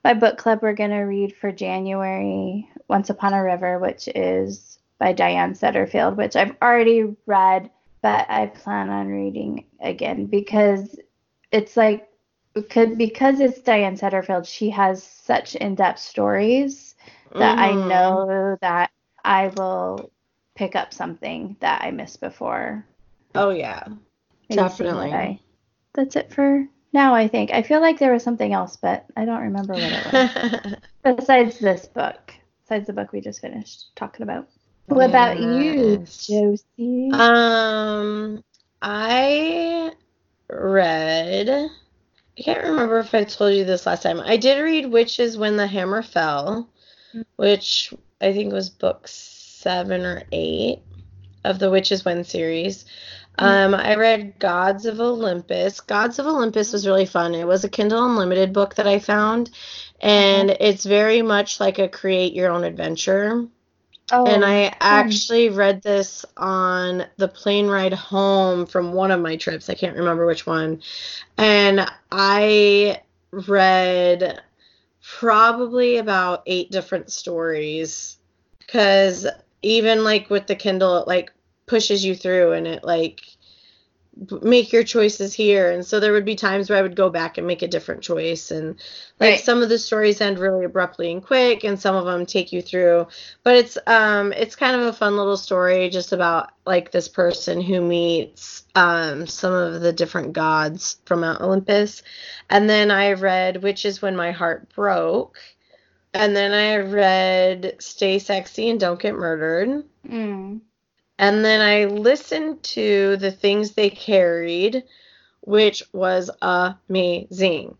My book club we're going to read for January Once Upon a River, which is by Diane Setterfield, which I've already read, but I plan on reading again because it's like, could, because it's Diane Setterfield, she has such in depth stories that I Mhm. know that I will pick up something that I missed before. Oh yeah. Definitely. That's it for now, I think. I feel like there was something else, but I don't remember what it was. Besides this book, besides the book we just finished talking about. What about you, Josie? Um, I read. I can't remember if I told you this last time. I did read Witch Is When the Hammer Fell, Mm. which I think was book seven or eight of the Witch Is When series. Um, I read Gods of Olympus. Gods of Olympus was really fun. It was a Kindle Unlimited book that I found, and it's very much like a create your own adventure. Oh, And I actually read this on the plane ride home from one of my trips. I can't remember which one. And I read probably about eight different stories because even like with the Kindle, it like pushes you through and it like make your choices here. And so there would be times where I would go back and make a different choice. And like Right. some of the stories end really abruptly and quick, and some of them take you through but it's um it's kind of a fun little story just about like this person who meets um some of the different gods from Mount Olympus. And then I read Witch Is When My Heart Broke. And then I read Stay Sexy and Don't Get Murdered. Mm. And then I listened to The Things They Carried, which was amazing.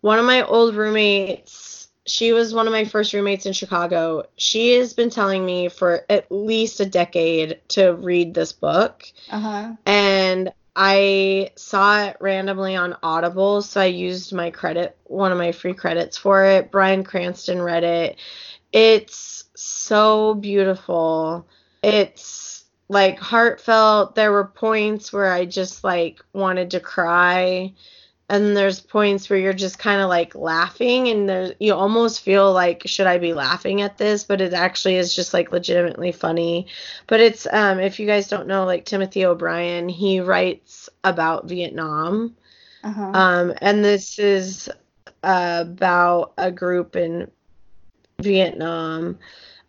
One of my old roommates, she was one of my first roommates in Chicago. She has been telling me for at least a decade to read this book. Uh-huh. And I saw it randomly on Audible, so I used my credit, one of my free credits for it. Bryan Cranston read it. It's so beautiful. It's like heartfelt. There were points where I just like wanted to cry. And there's points where you're just kind of like laughing, and there's you almost feel like should I be laughing at this? But it actually is just like legitimately funny. But it's um if you guys don't know, like Timothy O'Brien, he writes about Vietnam. Uh-huh. Um, and this is uh, about a group in Vietnam.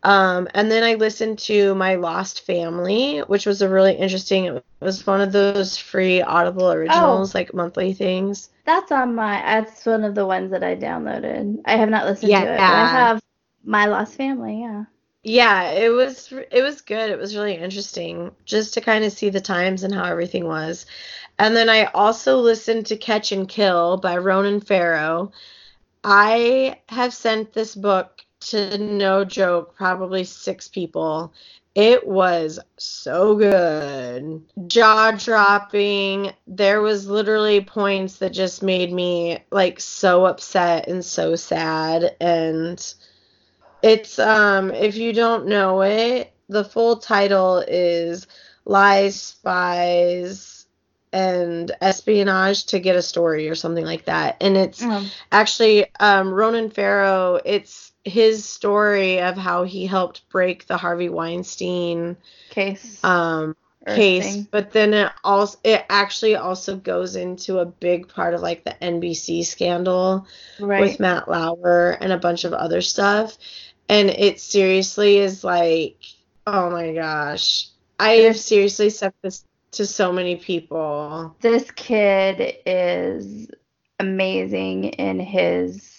Um, and then I listened to My Lost Family, which was a really interesting. It was one of those free Audible originals, like monthly things. That's on my that's one of the ones that I downloaded. I have not listened to it. But I have My Lost Family, yeah. Yeah, it was it was good. It was really interesting just to kind of see the times and how everything was. And then I also listened to Catch and Kill by Ronan Farrow. I have sent this book to no joke probably six people. It was so good. Jaw dropping. There was literally points that just made me like so upset and so sad and it's um if you don't know it, the full title is Lies, Spies, and Espionage to Get a Story or something like that. And it's Um, actually um Ronan Farrow, it's his story of how he helped break the Harvey Weinstein case. um case, thing. but then it also it actually also goes into a big part of like the NBC scandal Right. with Matt Lauer and a bunch of other stuff. And it seriously is like, oh my gosh. I have seriously said this to so many people. this kid is amazing in his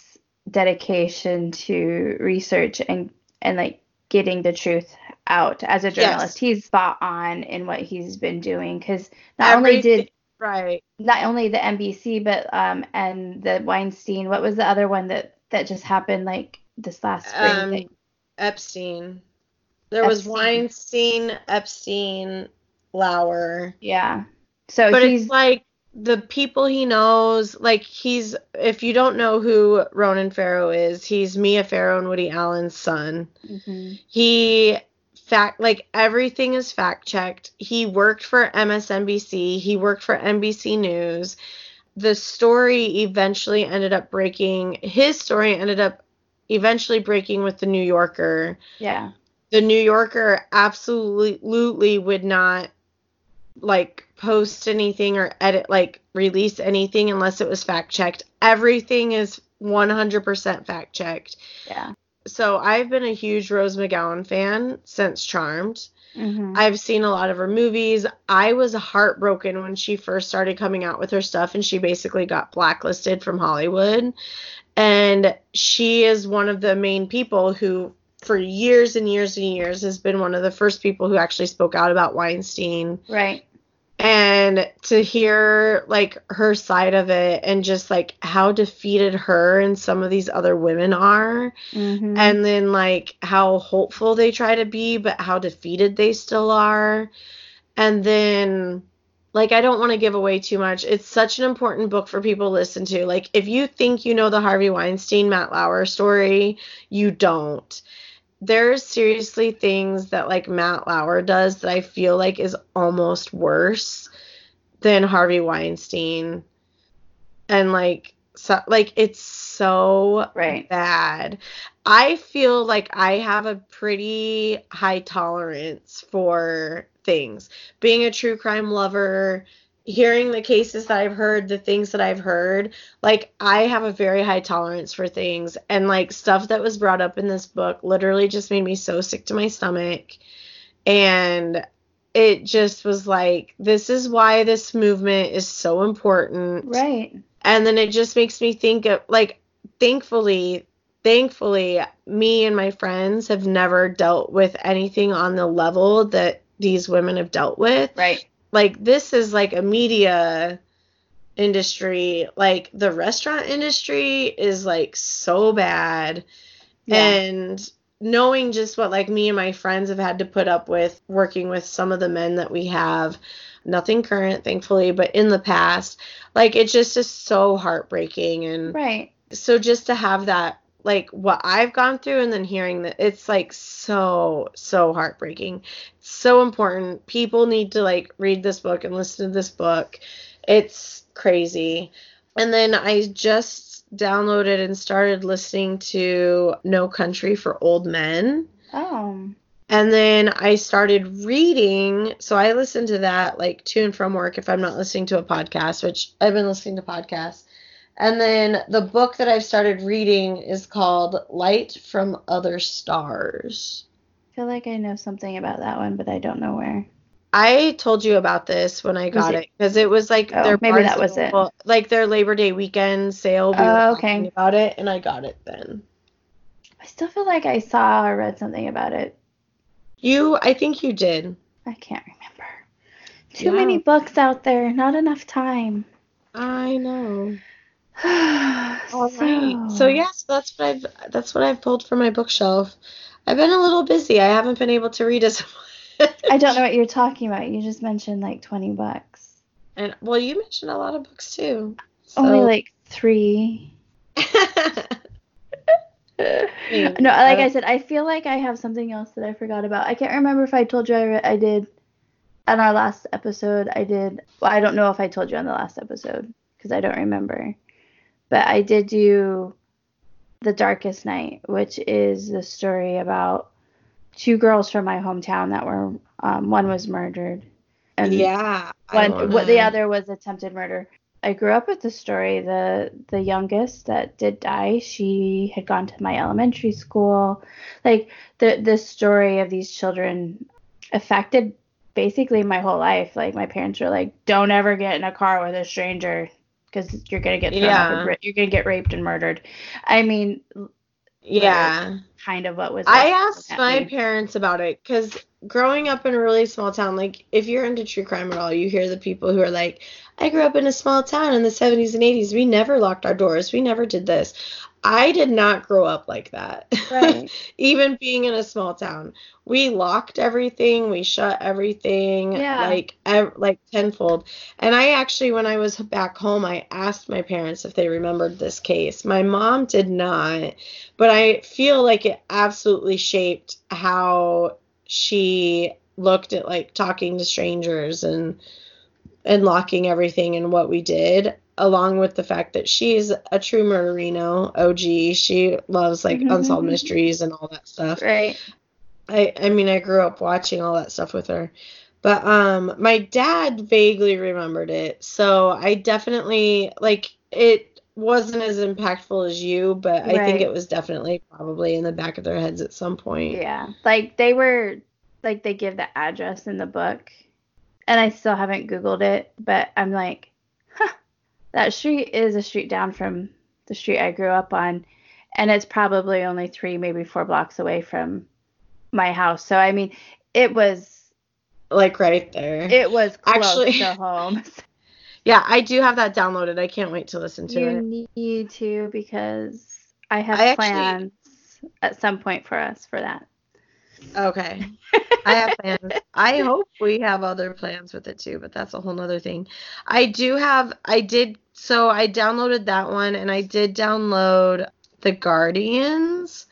dedication to research and and like getting the truth out as a journalist. He's spot on in what he's been doing because not only did Right. not only the NBC but um and the Weinstein. What was the other one that that just happened like this last spring? Um, Epstein. There was Weinstein, Epstein, Lauer. yeah. So But he's it's like the people he knows, like he's if you don't know who Ronan Farrow is, he's Mia Farrow and Woody Allen's son. Mhm. He fact like everything is fact checked. He worked for MSNBC, he worked for NBC News. The story eventually ended up breaking his story ended up eventually breaking with the New Yorker. yeah. The New Yorker absolutely would not like post anything or edit like release anything unless it was fact checked. Everything is 100% fact checked. Yeah. So I've been a huge Rose McGowan fan since Charmed. Mhm. I've seen a lot of her movies. I was heartbroken when she first started coming out with her stuff and she basically got blacklisted from Hollywood. And she is one of the main people who, for years and years and years, has been one of the first people who actually spoke out about Weinstein. Right. And to hear like her side of it and just like how defeated her and some of these other women are Mhm. and then like how hopeful they try to be but how defeated they still are and then like i don't want to give away too much it's such an important book for people to listen to like if you think you know the harvey weinstein matt lauer story you don't there's seriously things that like matt lauer does that i feel like is almost worse than harvey weinstein and like so like it's so Right. bad I feel like I have a pretty high tolerance for things. Being a true crime lover, hearing the cases that I've heard, the things that I've heard, like I have a very high tolerance for things and like stuff that was brought up in this book literally just made me so sick to my stomach. And it just was like this is why this movement is so important Right. and then it just makes me think of like thankfully thankfully me and my friends have never dealt with anything on the level that these women have dealt with Right. Like this is like a media industry like the restaurant industry is like so bad Yeah. and knowing just what like me and my friends have had to put up with working with some of the men that we have nothing current thankfully but in the past like it just is so heartbreaking and Right. so just to have that like what I've gone through and then hearing that it's like so so heartbreaking. It's so important. People need to like read this book and listen to this book. It's crazy. And then I just downloaded and started listening to No Country for Old Men. Oh. And then I started reading. So I listen to that like to and from work if I'm not listening to a podcast, which I've been listening to podcasts. And then the book that I've started reading is called Light from Other Stars. I feel like I know something about that one, but I don't know where. I told you about this when I got it- it because it was like Oh, their maybe that was it. Like their Labor Day weekend sale. We Oh, okay. about it, and I got it then. I still feel like I saw or read something about it. You, I think you did. I can't remember. Too Yeah. many books out there, not enough time. I know. All right. So yes, that's what I've that's what I've pulled from my bookshelf. I've been a little busy. I haven't been able to read as much. I don't know what you're talking about. You just mentioned like 20 bucks. And well, you mentioned a lot of books too. Only like three. No, like I- I said, I feel like I have something else that I forgot about. I can't remember if I told you I, re- I did on our last episode. I did. Well, I don't know if I told you on the last episode because I don't remember. But I did do The Darkest Night, which is the story about two girls from my hometown that were, um, one was murdered. and yeah. One what the other was attempted murder. I grew up with the story. The the youngest that did die, she had gone to my elementary school. Like the the story of these children affected basically my whole life. Like my parents were like, "Don't ever get in a car with a stranger because you're gonna get thrown Yeah. bri- you're gonna get raped and murdered." I mean, Yeah. Kind of what was. I asked my me. parents about it because growing up in a really small town, like if you're into true crime at all, you hear the people who are like, I grew up in a small town in the 70s and 80s. We never locked our doors. We never did this. I did not grow up like that. Right. Even being in a small town, we locked everything, we shut everything, Yeah. like ev- like tenfold. And I actually, when I was back home, I asked my parents if they remembered this case. My mom did not, but I feel like it absolutely shaped how she looked at like talking to strangers and and locking everything and what we did along with the fact that she's a true murderino OG. She loves like Mhm. unsolved mysteries and all that stuff. Right. I I mean I grew up watching all that stuff with her. But um my dad vaguely remembered it. So I definitely like it wasn't as impactful as you, but I think it was definitely probably in the back of their heads at some point. Yeah. Like they were like they give the address in the book. And I still haven't Googled it, but I'm like, huh, that street is a street down from the street I grew up on. And it's probably only three, maybe four blocks away from my house. So I mean, it was Like right there. it was close Actually- to home. yeah, I do have that downloaded. I can't wait to listen to you it. need to because I have I actually- plans at some point for us for that. Okay. I have plans. I hope we have other plans with it too, but that's a whole nother thing. I do have, I did, so I downloaded that one and I did download The Guardians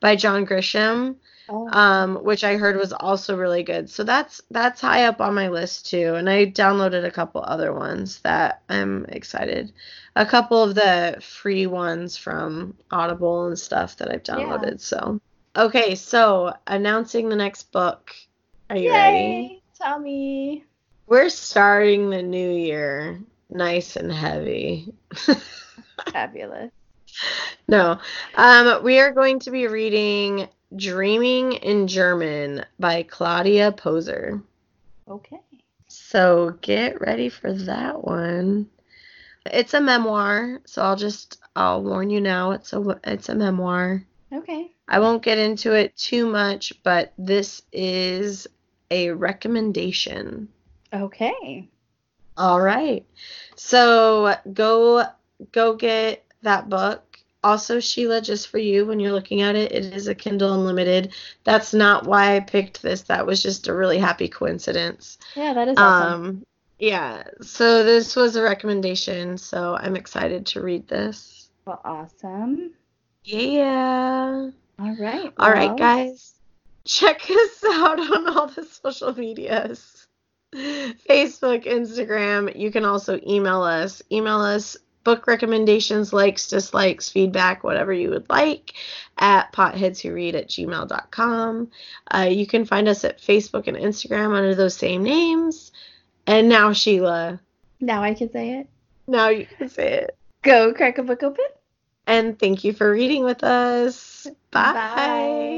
by John Grisham, Oh. um, which I heard was also really good. So that's that's high up on my list too. And I downloaded a couple other ones that I'm excited. A couple of the free ones from Audible and stuff that I've downloaded. So okay, so announcing the next book. Are you ready? Tell me. We're starting the new year nice and heavy. Fabulous. No. Um, we are going to be reading Dreaming in German by Claudia Poser. Okay. So get ready for that one. It's a memoir, so I'll just I'll warn you now. It's a it's a memoir. Okay. I won't get into it too much, but this is a recommendation. Okay. All right. So go go get that book. Also, Sheila, just for you, when you're looking at it, it is a Kindle Unlimited. That's not why I picked this. That was just a really happy coincidence. Yeah, that is awesome. Um, yeah. So this was a recommendation. So I'm excited to read this. well, awesome. Yeah. All right. All right, well, guys. Check us out on all the social medias Facebook, Instagram. You can also email us. Email us book recommendations, likes, dislikes, feedback, whatever you would like at potheadswhoread at gmail.com. Uh, you can find us at Facebook and Instagram under those same names. And now, Sheila, Now I can say it. now you can say it. Go crack a book open. And thank you for reading with us. Bye. Bye.